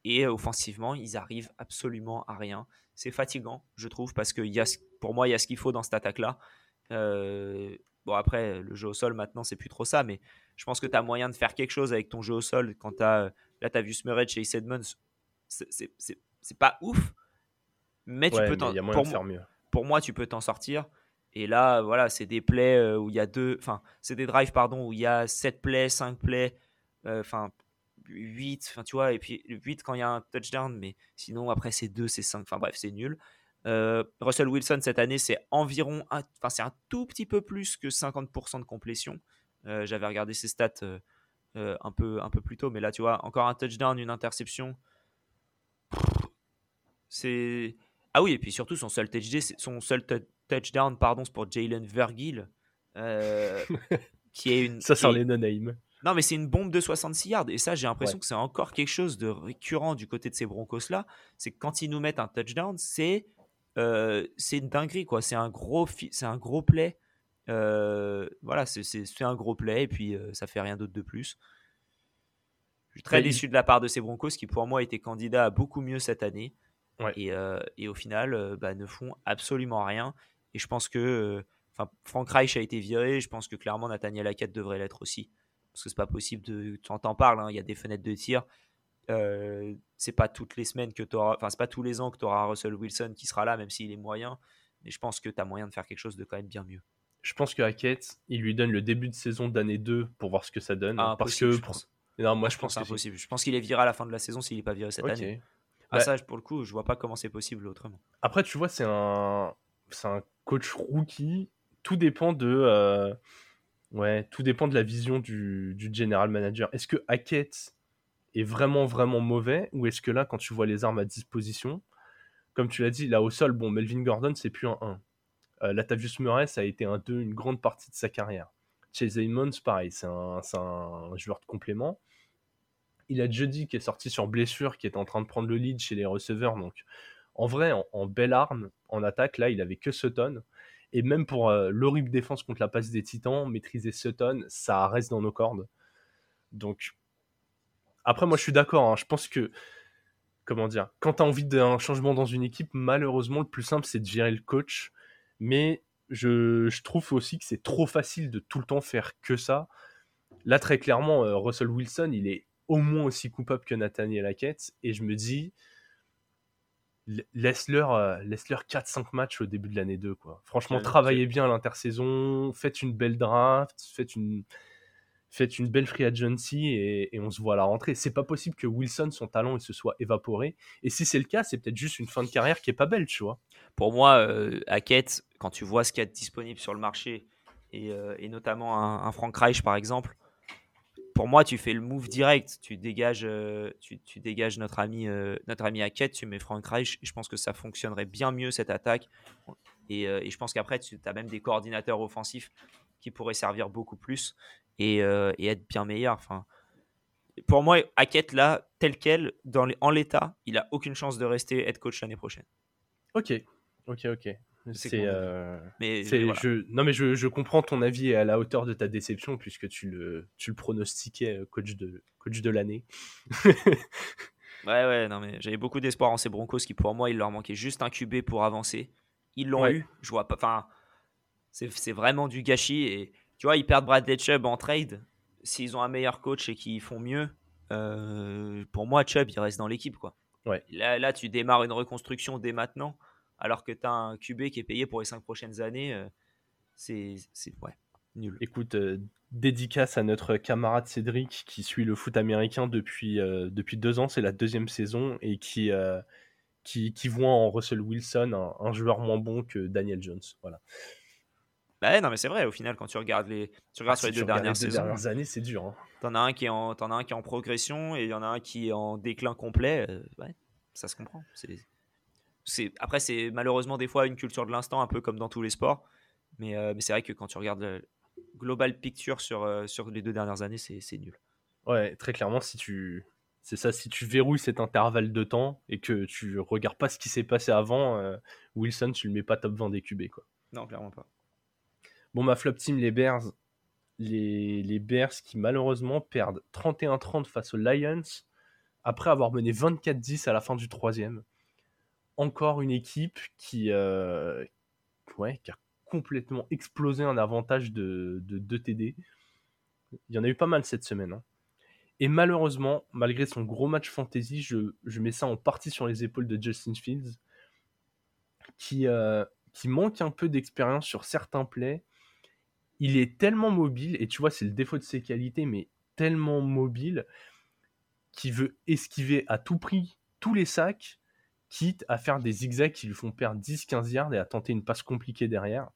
Et offensivement, ils arrivent absolument à rien. C'est fatigant, je trouve, parce que y a, pour moi, il y a ce qu'il faut dans cette attaque-là. Euh, bon, après, le jeu au sol, maintenant, c'est plus trop ça, mais je pense que tu as moyen de faire quelque chose avec ton jeu au sol. Quand as, là, tu as vu Smurray chez Edmonds, c'est pas ouf, mais tu peux t'en pour, pour moi, tu peux t'en sortir. Et là, voilà, c'est des plays euh, où il y a deux, enfin, c'est des drives, pardon, où il y a 7 plays, 5 plays, euh, enfin, 8, enfin, tu vois, et puis 8 quand il y a un touchdown, mais sinon, après, c'est 2, c'est 5, enfin, bref, c'est nul. Euh, Russell Wilson, cette année, c'est environ, enfin, c'est un tout petit peu plus que 50% de complétion. J'avais regardé ses stats un, peu, un peu plus tôt, mais là, tu vois, encore un touchdown, une interception. C'est. Ah oui, et puis surtout, son seul son seul touchdown, pardon, c'est pour Jalen Vergil. Euh, *laughs* qui est une. Ça sent les no-name. Non, mais c'est une bombe de 66 yards. Et ça, j'ai l'impression que c'est encore quelque chose de récurrent du côté de ces Broncos-là. C'est que quand ils nous mettent un touchdown, c'est euh, une dinguerie, quoi. C'est un gros, c'est un gros play. Euh, voilà, c'est un gros play et puis ça fait rien d'autre de plus. Je suis très déçu de la part de ces Broncos qui, pour moi, étaient candidats à beaucoup mieux cette année. Et, et, au final, bah, ne font absolument rien. Et je pense que euh, enfin, Frank Reich a été viré. Je pense que clairement Nathaniel Hackett devrait l'être aussi. Parce que c'est pas possible de. Tu en parles, hein, il y a des fenêtres de tir. Euh, c'est pas toutes les semaines que tu auras. Enfin, c'est pas tous les ans que tu auras Russell Wilson qui sera là, même s'il est moyen. Mais je pense que tu as moyen de faire quelque chose de quand même bien mieux. Je pense que Hackett, il lui donne le début de saison d'année 2 pour voir ce que ça donne. Ah, parce que. Je pense. Non, moi, je, pense, que c'est impossible. Je pense qu'il est viré à la fin de la saison s'il n'est pas viré cette année. Ah, ça, pour le coup, je vois pas comment c'est possible autrement. Après, tu vois, c'est un c'est un coach rookie. Tout dépend de, euh, ouais, tout dépend de la vision du, du general manager. Est-ce que Hackett est vraiment, vraiment mauvais ou est-ce que là, quand tu vois les armes à disposition, comme tu l'as dit, là au sol, bon, Melvin Gordon, c'est plus un 1. Euh, Latavius Murray, ça a été un 2 une grande partie de sa carrière. Chase Edmonds, pareil, c'est un, un, joueur de complément. Il a Jody qui est sorti sur blessure, qui est en train de prendre le lead chez les receveurs, donc en vrai, en, belle arme, en attaque, là, il avait que Sutton. Et même pour euh, l'horrible défense contre la passe des Titans, maîtriser Sutton, ça reste dans nos cordes. Donc, après, moi, je suis d'accord. Hein. je pense que, comment dire, quand tu as envie d'un changement dans une équipe, malheureusement, le plus simple, c'est de gérer le coach. Mais je, trouve aussi que c'est trop facile de tout le temps faire que ça. Là, très clairement, euh, Russell Wilson, il est au moins aussi coupable que Nathaniel Hackett. Et je me dis, laisse-leur euh, laisse 4-5 matchs au début de l'année 2 quoi. Franchement, travaillez bien l'intersaison, faites une belle draft, faites une faites une belle free agency et, on se voit à la rentrée. C'est pas possible que Wilson son talent il se soit évaporé et si c'est le cas, c'est peut-être juste une fin de carrière qui est pas belle, tu vois. Pour moi euh, Hackett, quand tu vois ce qu'il y a de disponible sur le marché et, euh, notamment un, un Frank Reich par exemple, pour moi, tu fais le move direct. Tu dégages, euh, tu, dégages notre ami, euh, notre ami Hackett, tu mets Frank Reich. Je pense que ça fonctionnerait bien mieux cette attaque. Et, euh, je pense qu'après, tu as même des coordinateurs offensifs qui pourraient servir beaucoup plus et, être bien meilleurs. Enfin, pour moi, Hackett, là, tel quel, en l'état, il a aucune chance de rester head coach l'année prochaine. Ok, ok, ok. C'est, euh, mais je, non mais je, je, comprends ton avis à la hauteur de ta déception puisque tu le, tu le pronostiquais euh, coach de, coach de l'année. *laughs* ouais ouais non mais j'avais beaucoup d'espoir en ces Broncos qui pour moi il leur manquait juste un QB pour avancer. Ils l'ont eu. Je vois pas. Enfin, c'est vraiment du gâchis et tu vois ils perdent Bradley Chubb en trade. S'ils ont un meilleur coach et qu'ils font mieux, euh, pour moi Chubb il reste dans l'équipe quoi. Ouais. Là, là tu démarres une reconstruction dès maintenant alors que tu as un QB qui est payé pour les cinq prochaines années. Euh, c'est ouais, nul. Écoute, euh, dédicace à notre camarade Cédric qui suit le foot américain depuis, euh, depuis deux ans, c'est la deuxième saison, et qui, qui, qui, voit en Russell Wilson un, joueur moins bon que Daniel Jones. Voilà. Bah non mais c'est vrai au final quand tu regardes les tu regardes ah, sur les deux dernières les dernières années c'est dur hein. t'en as un qui est en en as un qui est en progression et il y en a un qui est en déclin complet ouais ça se comprend c'est après, c'est malheureusement des fois une culture de l'instant, un peu comme dans tous les sports. Mais, euh, mais c'est vrai que quand tu regardes le global picture sur, euh, sur les deux dernières années, c'est nul. Ouais, très clairement, si tu. C'est ça, si tu verrouilles cet intervalle de temps et que tu regardes pas ce qui s'est passé avant, euh, Wilson, tu le mets pas top 20 des QB, quoi. Non, clairement pas. Bon, ma flop team, les Bears. Les, les Bears qui malheureusement perdent 31-30 face aux Lions après avoir mené 24-10 à la fin du troisième encore une équipe qui, euh, qui a complètement explosé un avantage de, 2 TD. Il y en a eu pas mal cette semaine. Hein. Et malheureusement, malgré son gros match fantasy, je, mets ça en partie sur les épaules de Justin Fields, qui, euh, qui manque un peu d'expérience sur certains plays. Il est tellement mobile, et tu vois, c'est le défaut de ses qualités, mais tellement mobile, qu'il veut esquiver à tout prix tous les sacs, quitte à faire des zigzags qui lui font perdre 10-15 yards et à tenter une passe compliquée derrière.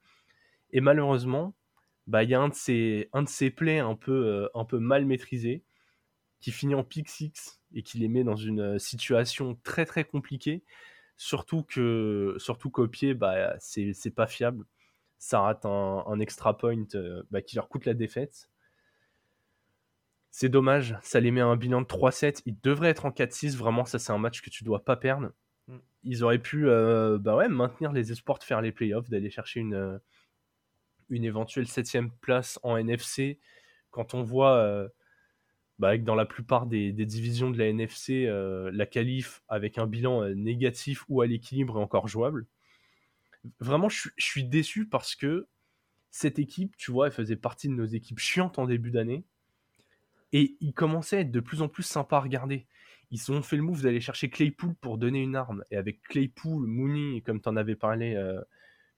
Et malheureusement, bah, il y a un de ces, un plays un peu, euh, mal maîtrisés qui finit en pick six et qui les met dans une euh, situation très très compliquée. Surtout que surtout qu'au pied, bah, c'est, pas fiable. Ça rate un, extra point euh, bah, qui leur coûte la défaite. C'est dommage, ça les met à un bilan de 3-7. Ils devraient être en 4-6. Vraiment, ça, c'est un match que tu dois pas perdre ils auraient pu euh, bah ouais, maintenir les espoirs de faire les playoffs, d'aller chercher une, euh, une éventuelle septième place en NFC. Quand on voit euh, bah, que dans la plupart des, divisions de la NFC, la qualif avec un bilan négatif ou à l'équilibre est encore jouable. Vraiment, je, suis déçu parce que cette équipe, tu vois, elle faisait partie de nos équipes chiantes en début d'année. Et il commençait à être de plus en plus sympa à regarder ils ont fait le move d'aller chercher Claypool pour donner une arme. Et avec Claypool, Mooney, comme tu en avais parlé euh,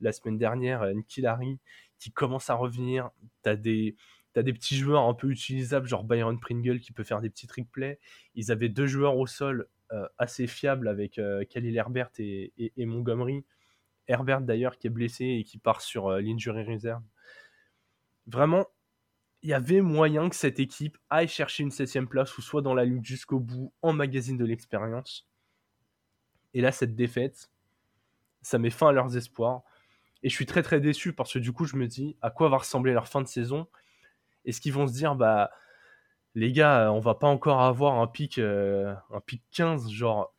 la semaine dernière, euh, Nkilari, qui commence à revenir, tu as des, des petits joueurs un peu utilisables, genre Byron Pringle qui peut faire des petits trick plays. Ils avaient deux joueurs au sol euh, assez fiables avec Khalil Herbert et, Montgomery. Herbert d'ailleurs qui est blessé et qui part sur l'injury reserve. Vraiment, il y avait moyen que cette équipe aille chercher une septième place ou soit dans la lutte jusqu'au bout en magazine de l'expérience. Et là, cette défaite, ça met fin à leurs espoirs. Et je suis très très déçu parce que du coup, je me dis à quoi va ressembler leur fin de saison? Est-ce qu'ils vont se dire, bah, les gars, on va pas encore avoir un pic, euh, un pic 15, genre,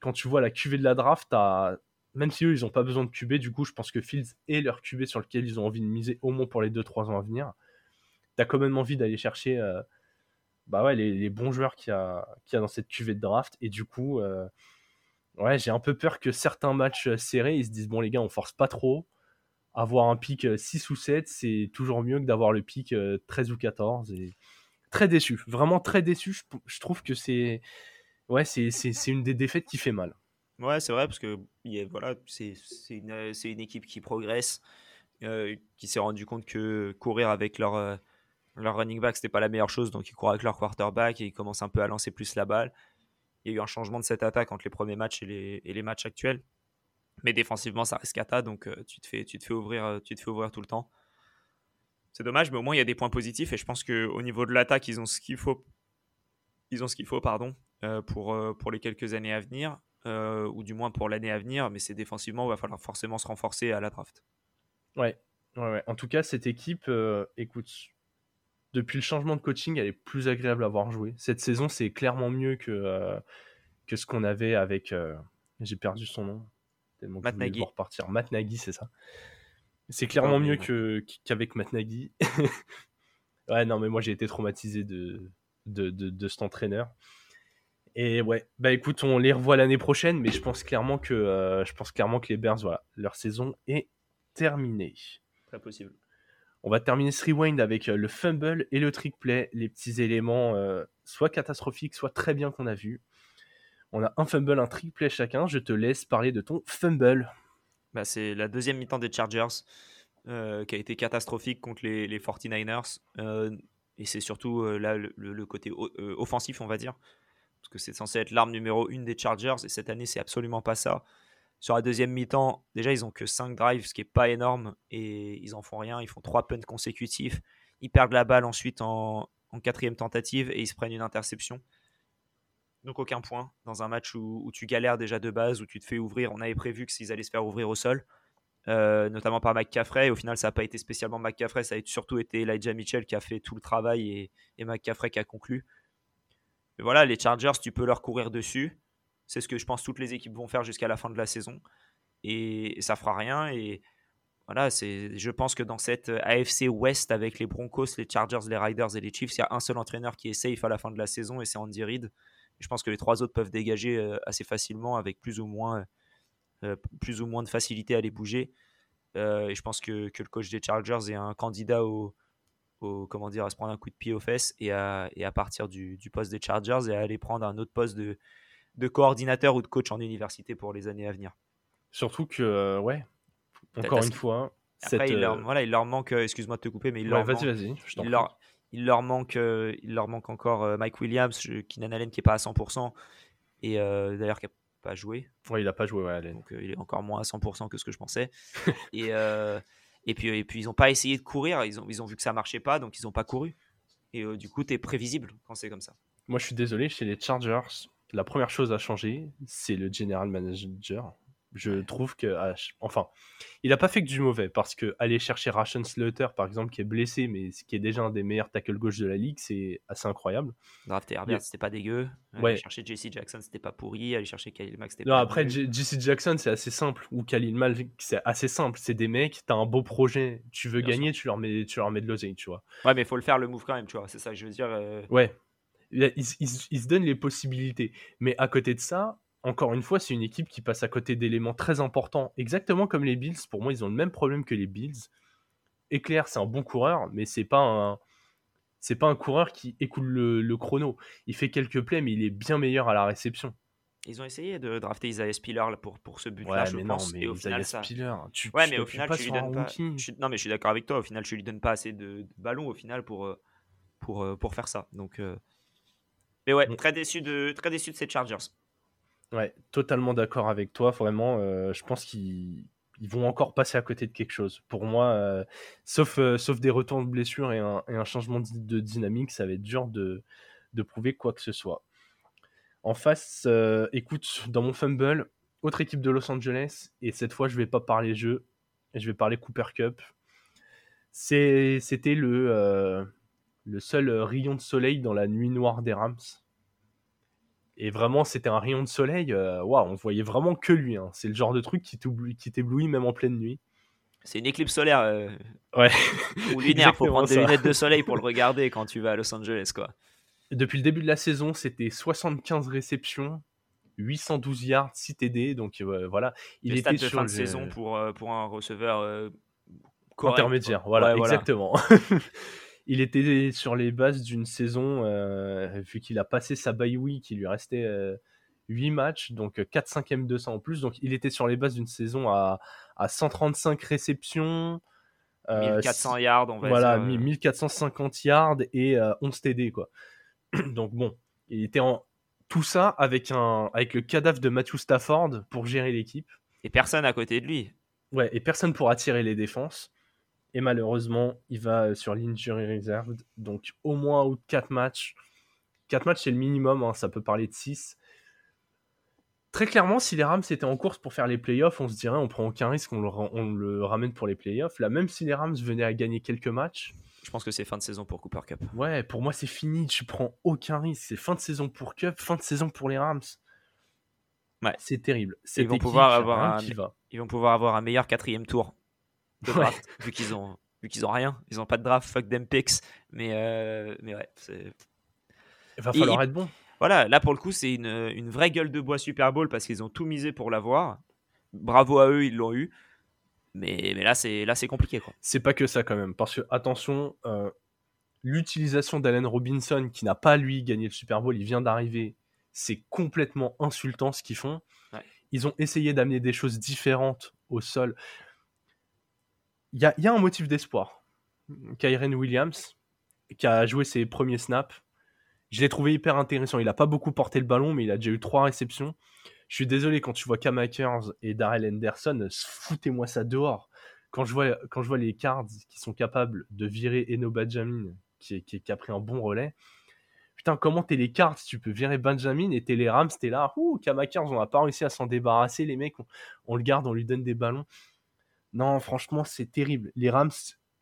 quand tu vois la QV de la draft, même si eux, ils ont pas besoin de QB, du coup, je pense que Fields est leur QB sur lequel ils ont envie de miser au moins pour les 2-3 ans à venir t'as quand même envie d'aller chercher euh, bah ouais, les, bons joueurs qu'il y, a, a dans cette cuvée de draft. Et du coup, euh, ouais, j'ai un peu peur que certains matchs serrés, ils se disent bon, les gars, on force pas trop. Avoir un pic 6 ou 7, c'est toujours mieux que d'avoir le pic 13 ou 14. Et très déçu, vraiment très déçu. Je, trouve que c'est ouais, c'est une des défaites qui fait mal. Ouais, c'est vrai, parce que voilà, c'est une, une, équipe qui progresse, euh, qui s'est rendu compte que courir avec leur leur running back, c'était pas la meilleure chose, donc ils courent avec leur quarterback et ils commencent un peu à lancer plus la balle. Il y a eu un changement de cette attaque entre les premiers matchs et les, matchs actuels. Mais défensivement, ça reste cata, donc euh, tu, te fais, tu, te fais ouvrir, euh, tu te fais ouvrir tout le temps. C'est dommage, mais au moins il y a des points positifs et je pense qu'au niveau de l'attaque, ils ont ce qu'il faut, ils ont ce qu'il faut pardon, euh, pour, pour les quelques années à venir, ou du moins pour l'année à venir, mais c'est défensivement, il va falloir forcément se renforcer à la draft. Ouais, ouais, ouais. En tout cas, cette équipe, écoute, depuis le changement de coaching, elle est plus agréable à voir jouer. Cette saison, c'est clairement mieux que, euh, que ce qu'on avait avec. Euh, j'ai perdu son nom. Matt Nagy. repartir. Matt Nagy, c'est ça. C'est clairement mieux que, qu'avec Matt Nagy. *laughs* ouais, non, mais moi j'ai été traumatisé de, de, de, cet entraîneur. Et ouais, bah écoute, on les revoit l'année prochaine, mais je pense clairement que, euh, je pense clairement que les Bears, voilà, leur saison est terminée. Très possible. On va terminer ce rewind avec euh, le fumble et le trick play, les petits éléments euh, soit catastrophiques, soit très bien qu'on a vu. On a un fumble, un trick play chacun. Je te laisse parler de ton fumble. Bah, c'est la deuxième mi-temps des Chargers euh, qui a été catastrophique contre les, 49ers. et c'est surtout là le, côté offensif, on va dire. Parce que c'est censé être l'arme numéro une des Chargers. Et cette année, c'est absolument pas ça. Sur la deuxième mi-temps, déjà, ils ont que 5 drives, ce qui est pas énorme, et ils en font rien. Ils font 3 punts consécutifs. Ils perdent la balle ensuite en, quatrième tentative et ils se prennent une interception. Donc aucun point dans un match où, tu galères déjà de base, où tu te fais ouvrir. On avait prévu que s'ils allaient se faire ouvrir au sol, euh, notamment par McCaffrey. Et au final, ça n'a pas été spécialement McCaffrey, ça a surtout été Elijah Mitchell qui a fait tout le travail et, et McCaffrey qui a conclu. Mais voilà, les Chargers, tu peux leur courir dessus. C'est ce que je pense toutes les équipes vont faire jusqu'à la fin de la saison. Et ça fera rien. Et voilà, je pense que dans cette AFC West avec les Broncos, les Chargers, les Riders et les Chiefs, il y a un seul entraîneur qui est safe à la fin de la saison et c'est Andy Reid. Je pense que les trois autres peuvent dégager euh, assez facilement avec plus ou moins, euh, plus ou moins de facilité à les bouger. Euh, et je pense que, le coach des Chargers est un candidat au, à se prendre un coup de pied aux fesses et à, et partir du, poste des Chargers et à aller prendre un autre poste de, de coordinateur ou de coach en université pour les années à venir. Surtout que, euh, ouais, encore une fois. Après, il, leur, euh, voilà, il leur manque, euh, excuse-moi de te couper, mais il leur manque, il, leur, il, leur manque, il leur manque encore Mike Williams, Keenan Allen qui n'est pas à 100%, et d'ailleurs qui n'a pas joué. Ouais, il n'a pas joué, ouais, Allen. Donc il est encore moins à 100% que ce que je pensais. *laughs* et, et, puis, et puis ils n'ont pas essayé de courir, ils ont, ils ont vu que ça marchait pas, donc ils n'ont pas couru. Et du coup, tu es prévisible quand c'est comme ça. Moi, je suis désolé, chez les Chargers, la première chose à changer, c'est le general manager. Je trouve que, ah, enfin, il n'a pas fait que du mauvais parce que aller chercher Ration Slaughter, par exemple, qui est blessé, mais qui est déjà un des meilleurs tackle gauche de la ligue, c'est assez incroyable. Drafter Herbert, c'était pas dégueu. Aller chercher JC Jackson, c'était pas pourri. Aller chercher Khalil Mack, c'était Non, après, JC Jackson, c'est assez simple. Ou Khalil Mack, c'est assez simple. C'est des mecs, t'as un beau projet, tu veux gagner, tu leur, mets, tu leur mets de l'oseille, tu vois. Ouais, mais il faut le faire le move quand même, tu vois. C'est ça que je veux dire. Euh. Ouais, ils, se donnent les possibilités. Mais à côté de ça, encore une fois, c'est une équipe qui passe à côté d'éléments très importants, exactement comme les Bills. Pour moi, ils ont le même problème que les Bills. Éclair, c'est un bon coureur, mais c'est pas un, c'est pas un coureur qui écoule le, chrono. Il fait quelques plays, mais il est bien meilleur à la réception. Ils ont essayé de drafter Isaiah Spiller pour, pour ce but-là, je pense. et au final, ça... Spiller, tu, ouais, mais au final, tu lui donnes pas. Non, mais je suis d'accord avec toi. Au final, tu lui donnes pas assez de, ballons au final pour, euh, pour, euh, pour faire ça. Donc, euh, mais ouais, très déçu de, très déçu de ces Chargers. Ouais, totalement d'accord avec toi. Vraiment, euh, je pense qu'ils vont encore passer à côté de quelque chose. Pour moi, euh, sauf, euh, sauf des retours de blessure et un, et un, changement de dynamique, ça va être dur de, de prouver quoi que ce soit. En face, écoute, dans mon fumble, autre équipe de Los Angeles, et cette fois, je vais pas parler jeu, je vais parler Cooper Cup. C'était le, le seul euh, rayon de soleil dans la nuit noire des Rams. Et vraiment, c'était un rayon de soleil. Euh, waouh, on voyait vraiment que lui. Hein. C'est le genre de truc qui t'éblouit même en pleine nuit. C'est une éclipse solaire. Euh, ouais. *laughs* Ou *laughs* lunaire. Faut prendre des lunettes de soleil pour le *laughs* regarder quand tu vas à Los Angeles, quoi. Depuis le début de la saison, c'était 75 réceptions, 812 yards, 6 TD. Donc voilà, il était sur fin de saison pour, pour un receveur intermédiaire. Voilà, exactement. Il était sur les bases d'une saison, euh, vu qu'il a passé sa bye week, il lui restait 8 euh, matchs, donc 4 5e 200 en plus. Donc il était sur les bases d'une saison à, à 135 réceptions. 1400 euh, yards, on va voilà, 1450 yards et 11 TD, quoi. *clears throat* donc bon, il était en tout ça avec, un, avec le cadavre de Matthew Stafford pour gérer l'équipe. Et personne à côté de lui. Ouais, et personne pour attirer les défenses. Et malheureusement, il va sur l'injury reserved. Donc au moins ou 4 matchs. 4 matchs, c'est le minimum. Hein, ça peut parler de 6. Très clairement, si les Rams étaient en course pour faire les playoffs, on se dirait on prend aucun risque, on le, on le ramène pour les playoffs. Là, même si les Rams venaient à gagner quelques matchs. Je pense que c'est fin de saison pour Cooper Cup. Ouais, pour moi c'est fini, tu prends aucun risque. C'est fin de saison pour Cup, fin de saison pour les Rams. Ouais. C'est terrible. Ils vont, pouvoir avoir un, ils vont pouvoir avoir un meilleur quatrième tour de draft, vu qu'ils ont, vu qu'ils ont rien. Ils ont pas de draft, fuck them picks. Mais, euh, mais ouais, c'est. Il va falloir être bon. Voilà, là pour le coup, c'est une, une, vraie gueule de bois Super Bowl parce qu'ils ont tout misé pour l'avoir. Bravo à eux, ils l'ont eu. Mais, mais là, c'est là c'est compliqué. C'est pas que ça quand même. Parce que, attention, euh, l'utilisation d'Allen Robinson, qui n'a pas lui gagné le Super Bowl, il vient d'arriver. C'est complètement insultant ce qu'ils font. Ils ont essayé d'amener des choses différentes au sol. Il y a, un motif d'espoir. Kyren Williams, qui a joué ses premiers snaps, je l'ai trouvé hyper intéressant. Il n'a pas beaucoup porté le ballon, mais il a déjà eu trois réceptions. Je suis désolé quand tu vois Cam Akers et Darrell Henderson, foutez-moi ça dehors. Quand je, vois, les Cards qui sont capables de virer Eno Benjamin, qui, qui, a pris un bon relais, putain, comment t'es les Cards? Tu peux virer Benjamin et t'es les Rams, t'es là, ouh, Cam Akers, on n'a pas réussi à s'en débarrasser, les mecs, on, le garde, on lui donne des ballons. Non, franchement, c'est terrible. Les Rams,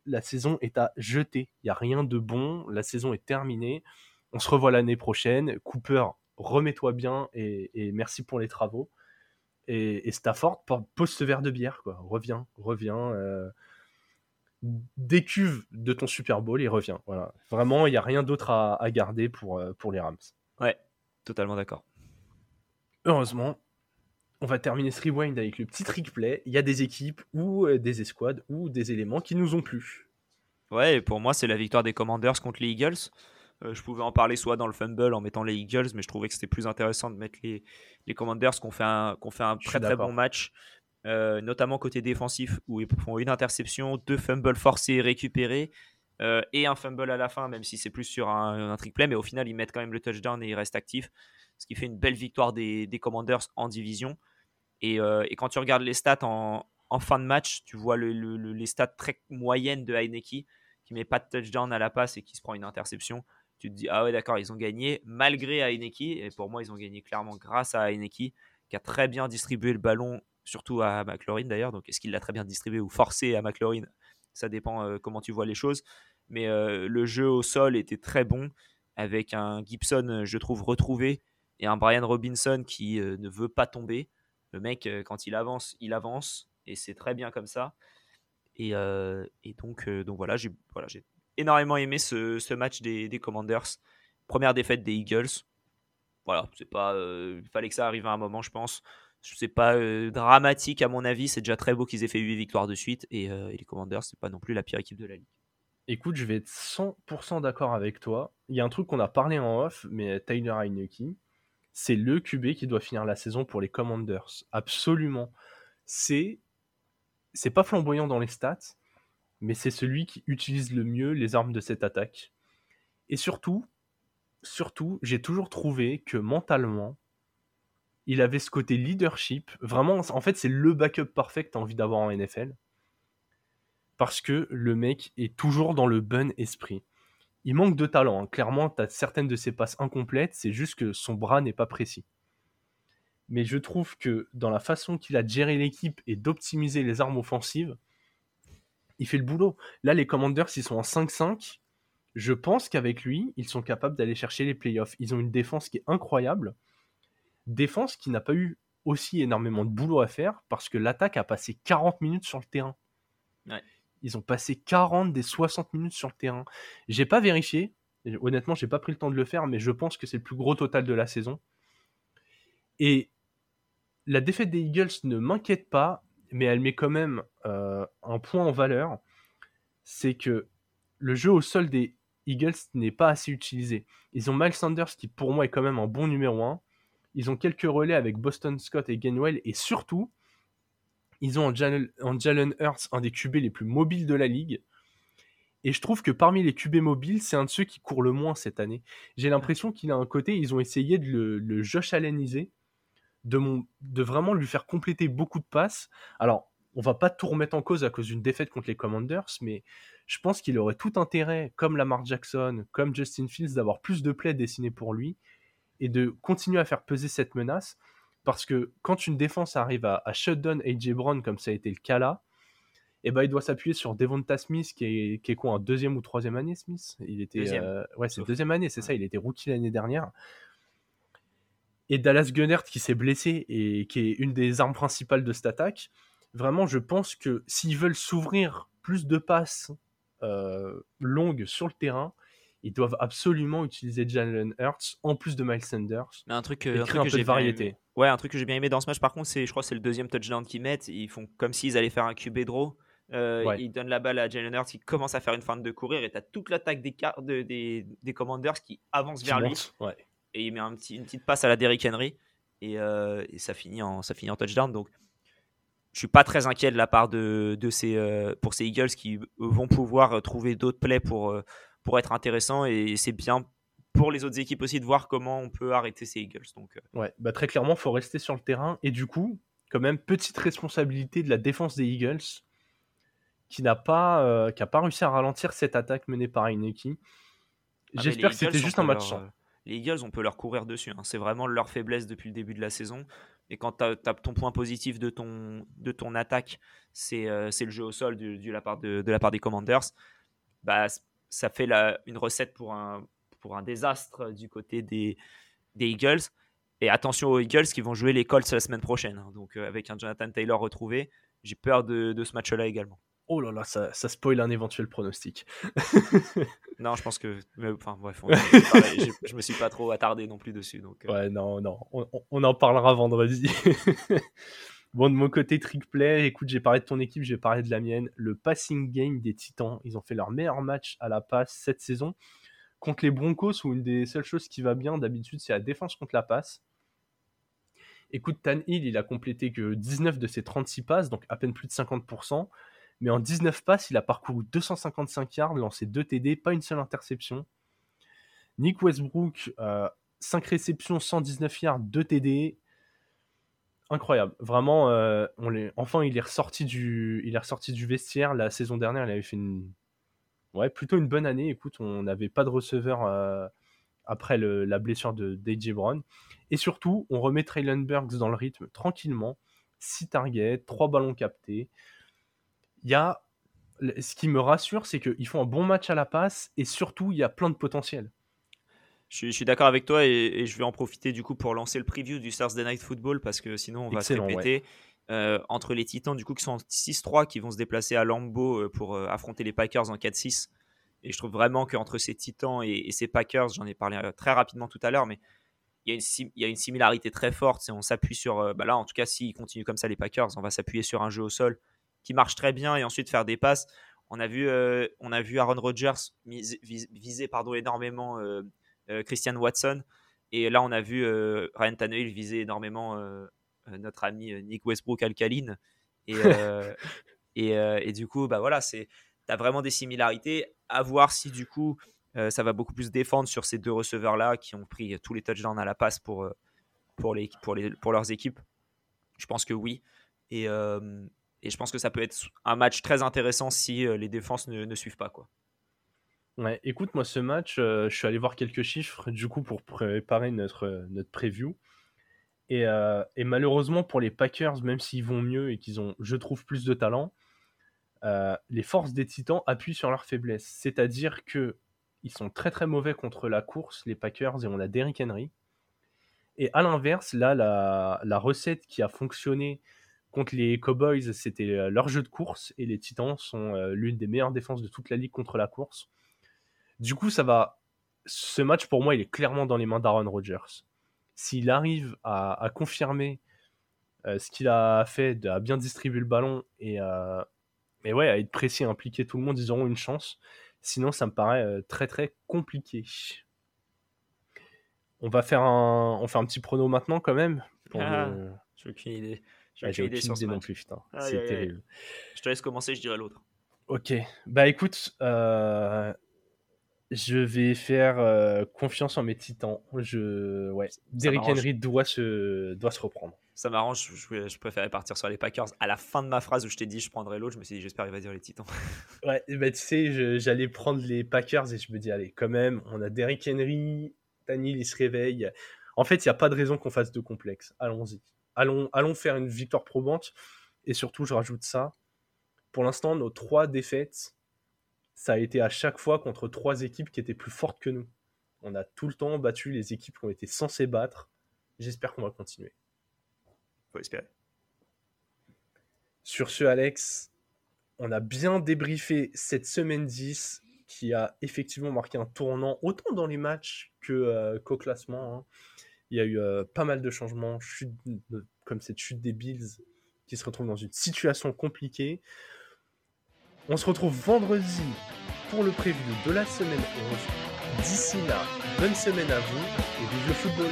la saison est à jeter. Il n'y a rien de bon, la saison est terminée. On se revoit l'année prochaine. Cooper, remets-toi bien et, merci pour les travaux. Et, Stafford, pose ce verre de bière, quoi. Reviens, reviens. Euh, décuve de ton Super Bowl et reviens. Voilà. Vraiment, il n'y a rien d'autre à, garder pour, euh, pour les Rams. Ouais, totalement d'accord. Heureusement, on va terminer ce rewind avec le petit trick play. Il y a des équipes ou euh, des escouades ou des éléments qui nous ont plu. Ouais, et pour moi, c'est la victoire des Commanders contre les Eagles. Euh, je pouvais en parler soit dans le fumble en mettant les Eagles, mais je trouvais que c'était plus intéressant de mettre les, les Commanders qui ont fait un, fait un très très bon match, euh, notamment côté défensif où ils font une interception, deux fumbles forcés récupérés. Euh, et un fumble à la fin, même si c'est plus sur un, un, trick play, mais au final ils mettent quand même le touchdown et ils restent actifs, ce qui fait une belle victoire des, Commanders en division. Et, et, quand tu regardes les stats en, fin de match, tu vois le, les stats très moyennes de Heineke, qui met pas de touchdown à la passe et qui se prend une interception tu te dis, ah ouais, d'accord, ils ont gagné malgré Heineke. Et pour moi, ils ont gagné clairement grâce à Heineke, qui a très bien distribué le ballon, surtout à McLaurin d'ailleurs. Donc, est-ce qu'il l'a très bien distribué ou forcé à McLaurin Ça dépend euh, comment tu vois les choses. Mais euh, le jeu au sol était très bon, avec un Gibson, euh, je trouve, retrouvé, et un Brian Robinson qui ne veut pas tomber. Le mec, quand il avance, il avance, et c'est très bien comme ça. Et, donc, donc voilà, j'ai énormément aimé ce, match des, Commanders. Première défaite des Eagles. Voilà, c'est pas. Il fallait que ça arrive à un moment, je pense. C'est pas euh, dramatique à mon avis. C'est déjà très beau qu'ils aient fait 8 victoires de suite. Et, euh, les Commanders, c'est pas non plus la pire équipe de la ligue. Écoute, je vais être 100% d'accord avec toi. Il y a un truc qu'on a parlé en off, mais Tyler Heineke, c'est le QB qui doit finir la saison pour les Commanders. Absolument. C'est c'est pas flamboyant dans les stats, mais c'est celui qui utilise le mieux les armes de cette attaque. Et surtout, surtout, j'ai toujours trouvé que mentalement, il avait ce côté leadership. Vraiment, en fait, c'est le backup parfait que tu as envie d'avoir en NFL. Parce que le mec est toujours dans le bon esprit. Il manque de talent. Hein. Clairement, tu as certaines de ses passes incomplètes. C'est juste que son bras n'est pas précis. Mais je trouve que dans la façon qu'il a de gérer l'équipe et d'optimiser les armes offensives, il fait le boulot. Là, les Commanders, ils sont en 5-5. Je pense qu'avec lui, ils sont capables d'aller chercher les playoffs. Ils ont une défense qui est incroyable. Défense qui n'a pas eu aussi énormément de boulot à faire parce que l'attaque a passé 40 minutes sur le terrain. Ils ont passé 40 des 60 minutes sur le terrain. J'ai pas vérifié. Honnêtement, j'ai pas pris le temps de le faire, mais je pense que c'est le plus gros total de la saison. Et la défaite des Eagles ne m'inquiète pas mais elle met quand même euh, un point en valeur, c'est que le jeu au sol des Eagles n'est pas assez utilisé. Ils ont Miles Sanders qui pour moi est quand même un bon numéro 1. Ils ont quelques relais avec Boston Scott et Gainwell et surtout, ils ont en Jalen, Hurts un des QB les plus mobiles de la ligue. Et je trouve que parmi les QB mobiles, c'est un de ceux qui court le moins cette année. J'ai l'impression qu'il a un côté, ils ont essayé de le, Josh Alleniser de vraiment lui faire compléter beaucoup de passes. Alors, on va pas tout remettre en cause à cause d'une défaite contre les Commanders, mais je pense qu'il aurait tout intérêt, comme Lamar Jackson, comme Justin Fields, d'avoir plus de plays dessinés pour lui et de continuer à faire peser cette menace. Parce que quand une défense arrive à, à shut down AJ Brown, comme ça a été le cas là, et ben il doit s'appuyer sur Devonta Smith, qui est, qui est quoi, en deuxième ou troisième année, Smith? Il était. Deuxième. ouais, c'est deuxième année, c'est ça, il était rookie l'année dernière. Et Dallas Gunnert qui s'est blessé et qui est une des armes principales de cette attaque. Vraiment, je pense que s'ils veulent s'ouvrir plus de passes longues sur le terrain, ils doivent absolument utiliser Jalen Hurts en plus de Miles Sanders. Mais un truc, un truc que j'ai variété. Ouais, un truc que j'ai bien aimé dans ce match, par contre, c'est, je crois, c'est le deuxième touchdown qu'ils mettent. Ils font comme s'ils allaient faire un QB draw. Euh, Ils donnent la balle à Jalen Hurts, il commence à faire une feinte de courir et tu as toute l'attaque des, de, des, des, Commanders qui avance vers lui. Et il met un petit, une petite passe à la Derrick Henry et, euh, et, ça, finit en, ça finit en touchdown. Donc, je suis pas très inquiet de la part de, de ces, euh, pour ces Eagles qui vont pouvoir trouver d'autres plays pour, pour être intéressants et c'est bien pour les autres équipes aussi de voir comment on peut arrêter ces Eagles. Donc, euh. ouais, bah très clairement, faut rester sur le terrain. Et du coup, quand même, petite responsabilité de la défense des Eagles qui n'a pas, euh, qui a pas réussi à ralentir cette attaque menée par Ineki. Ah, J'espère que c'était juste un match euh, les Eagles, on peut leur courir dessus. Hein. C'est vraiment leur faiblesse depuis le début de la saison. Et quand tu as, ton point positif de ton, de ton attaque, c'est le jeu au sol de, la part de, de, la part des Commanders, bah, ça fait la, une recette pour un, pour un désastre du côté des, des Eagles. Et attention aux Eagles qui vont jouer les Colts la semaine prochaine. Hein. Donc euh, avec un Jonathan Taylor retrouvé, j'ai peur de, de ce match-là également. Oh là là, ça, ça, spoil un éventuel pronostic. *laughs* non, je pense que. enfin, bref, *laughs* je, je, me suis pas trop attardé non plus dessus. Donc, euh. Ouais, non, non, on, on en parlera vendredi. *laughs* bon, de mon côté, trick play, écoute, j'ai parlé de ton équipe, j'ai parlé de la mienne. Le passing game des Titans, ils ont fait leur meilleur match à la passe cette saison contre les Broncos, où une des seules choses qui va bien d'habitude, c'est la défense contre la passe. Écoute, Tan Hill, il a complété que 19 de ses 36 passes, donc à peine plus de 50%. Mais en 19 passes, il a parcouru 255 yards, lancé 2 TD, pas une seule interception. Nick Westbrook, 5 euh, réceptions, 119 yards, 2 TD. Incroyable. Vraiment, euh, enfin, il est, ressorti du... ressorti du vestiaire. La saison dernière, il avait fait une ouais, plutôt une bonne année. Écoute, on n'avait pas de receveur euh, après la blessure de DJ Brown. Et surtout, on remet Traylon Burks dans le rythme tranquillement. 6 targets, 3 ballons captés. Ce qui me rassure, c'est qu'ils font un bon match à la passe et surtout, il y a plein de potentiel. Je suis, d'accord avec toi et, je vais en profiter du coup pour lancer le preview du Thursday Night Football parce que sinon on va se répéter. Euh, entre les Titans, du coup, qui sont 6-3, qui vont se déplacer à Lambeau euh, pour euh, affronter les Packers en 4-6. Et je trouve vraiment qu'entre ces Titans et, ces Packers, j'en ai parlé très rapidement tout à l'heure, mais il y, a une, il y, a une, similarité très forte. On s'appuie sur. Bah là, en tout cas, s'ils continuent comme ça, les Packers, on va s'appuyer sur un jeu au sol qui marche très bien et ensuite faire des passes. On a vu, on a vu Aaron Rodgers viser, pardon, énormément Christian Watson. Et là, on a vu Ryan Tannehill viser énormément euh, notre ami euh, Nick Westbrook alcaline. Et, euh, *laughs* et, du coup, bah voilà, c'est tu as vraiment des similarités. À voir si du coup, ça va beaucoup plus défendre sur ces deux receveurs-là qui ont pris tous les touchdowns à la passe pour, pour, les, pour, les, pour leurs équipes. Je pense que oui. Et, et, je pense que ça peut être un match très intéressant si les défenses ne, ne suivent pas. Quoi. Ouais, écoute, moi, ce match, je suis allé voir quelques chiffres du coup pour préparer notre, notre preview. Euh, et, malheureusement pour les Packers, même s'ils vont mieux et qu'ils ont, je trouve, plus de talent, euh, les forces des Titans appuient sur leurs faiblesses. C'est-à-dire que ils sont très très mauvais contre la course, les Packers, et on a Derrick Henry. Et à l'inverse, là, la, la, recette qui a fonctionné contre les Cowboys, c'était euh, leur jeu de course, et les Titans sont l'une des meilleures défenses de toute la ligue contre la course. Du coup, ça va. Ce match, pour moi, il est clairement dans les mains d'Aaron Rodgers s'il arrive à, confirmer euh, ce qu'il a fait, à bien distribuer le ballon et, ouais, à être précis, à impliquer tout le monde, ils auront une chance. Sinon, ça me paraît euh, très très compliqué. On va faire un, on fait un petit prono maintenant quand même. Ah, J'ai aucune idée. J'ai aucune, idée, sur non plus, putain. C'est terrible. Je te laisse commencer, je dirai l'autre. Ok. Bah écoute, euh, je vais faire euh, confiance en mes titans. Je, ouais. Derrick Henry doit se, doit se reprendre. Ça m'arrange, je, je, préférais partir sur les Packers. À la fin de ma phrase où je t'ai dit je prendrai l'autre, je me suis dit j'espère qu'il va dire les Titans. *laughs* ouais, bah, tu sais, j'allais prendre les Packers et je me dis allez, quand même, on a Derrick Henry, Daniel il se réveille. En fait, il n'y a pas de raison qu'on fasse de complexe. Allons-y. Allons, allons faire une victoire probante. Et surtout, je rajoute ça, pour l'instant, nos trois défaites, ça a été à chaque fois contre trois équipes qui étaient plus fortes que nous. On a tout le temps battu les équipes qui ont été censées battre. J'espère qu'on va continuer. Faut espérer. Sur ce, Alex, on a bien débriefé cette semaine 10 qui a effectivement marqué un tournant autant dans les matchs que euh, qu'au classement. Hein. Il y a eu euh, pas mal de changements, chute, comme cette chute des Bills qui se retrouve dans une situation compliquée. On se retrouve vendredi pour le preview de la semaine 11. D'ici là, bonne semaine à vous et vive le football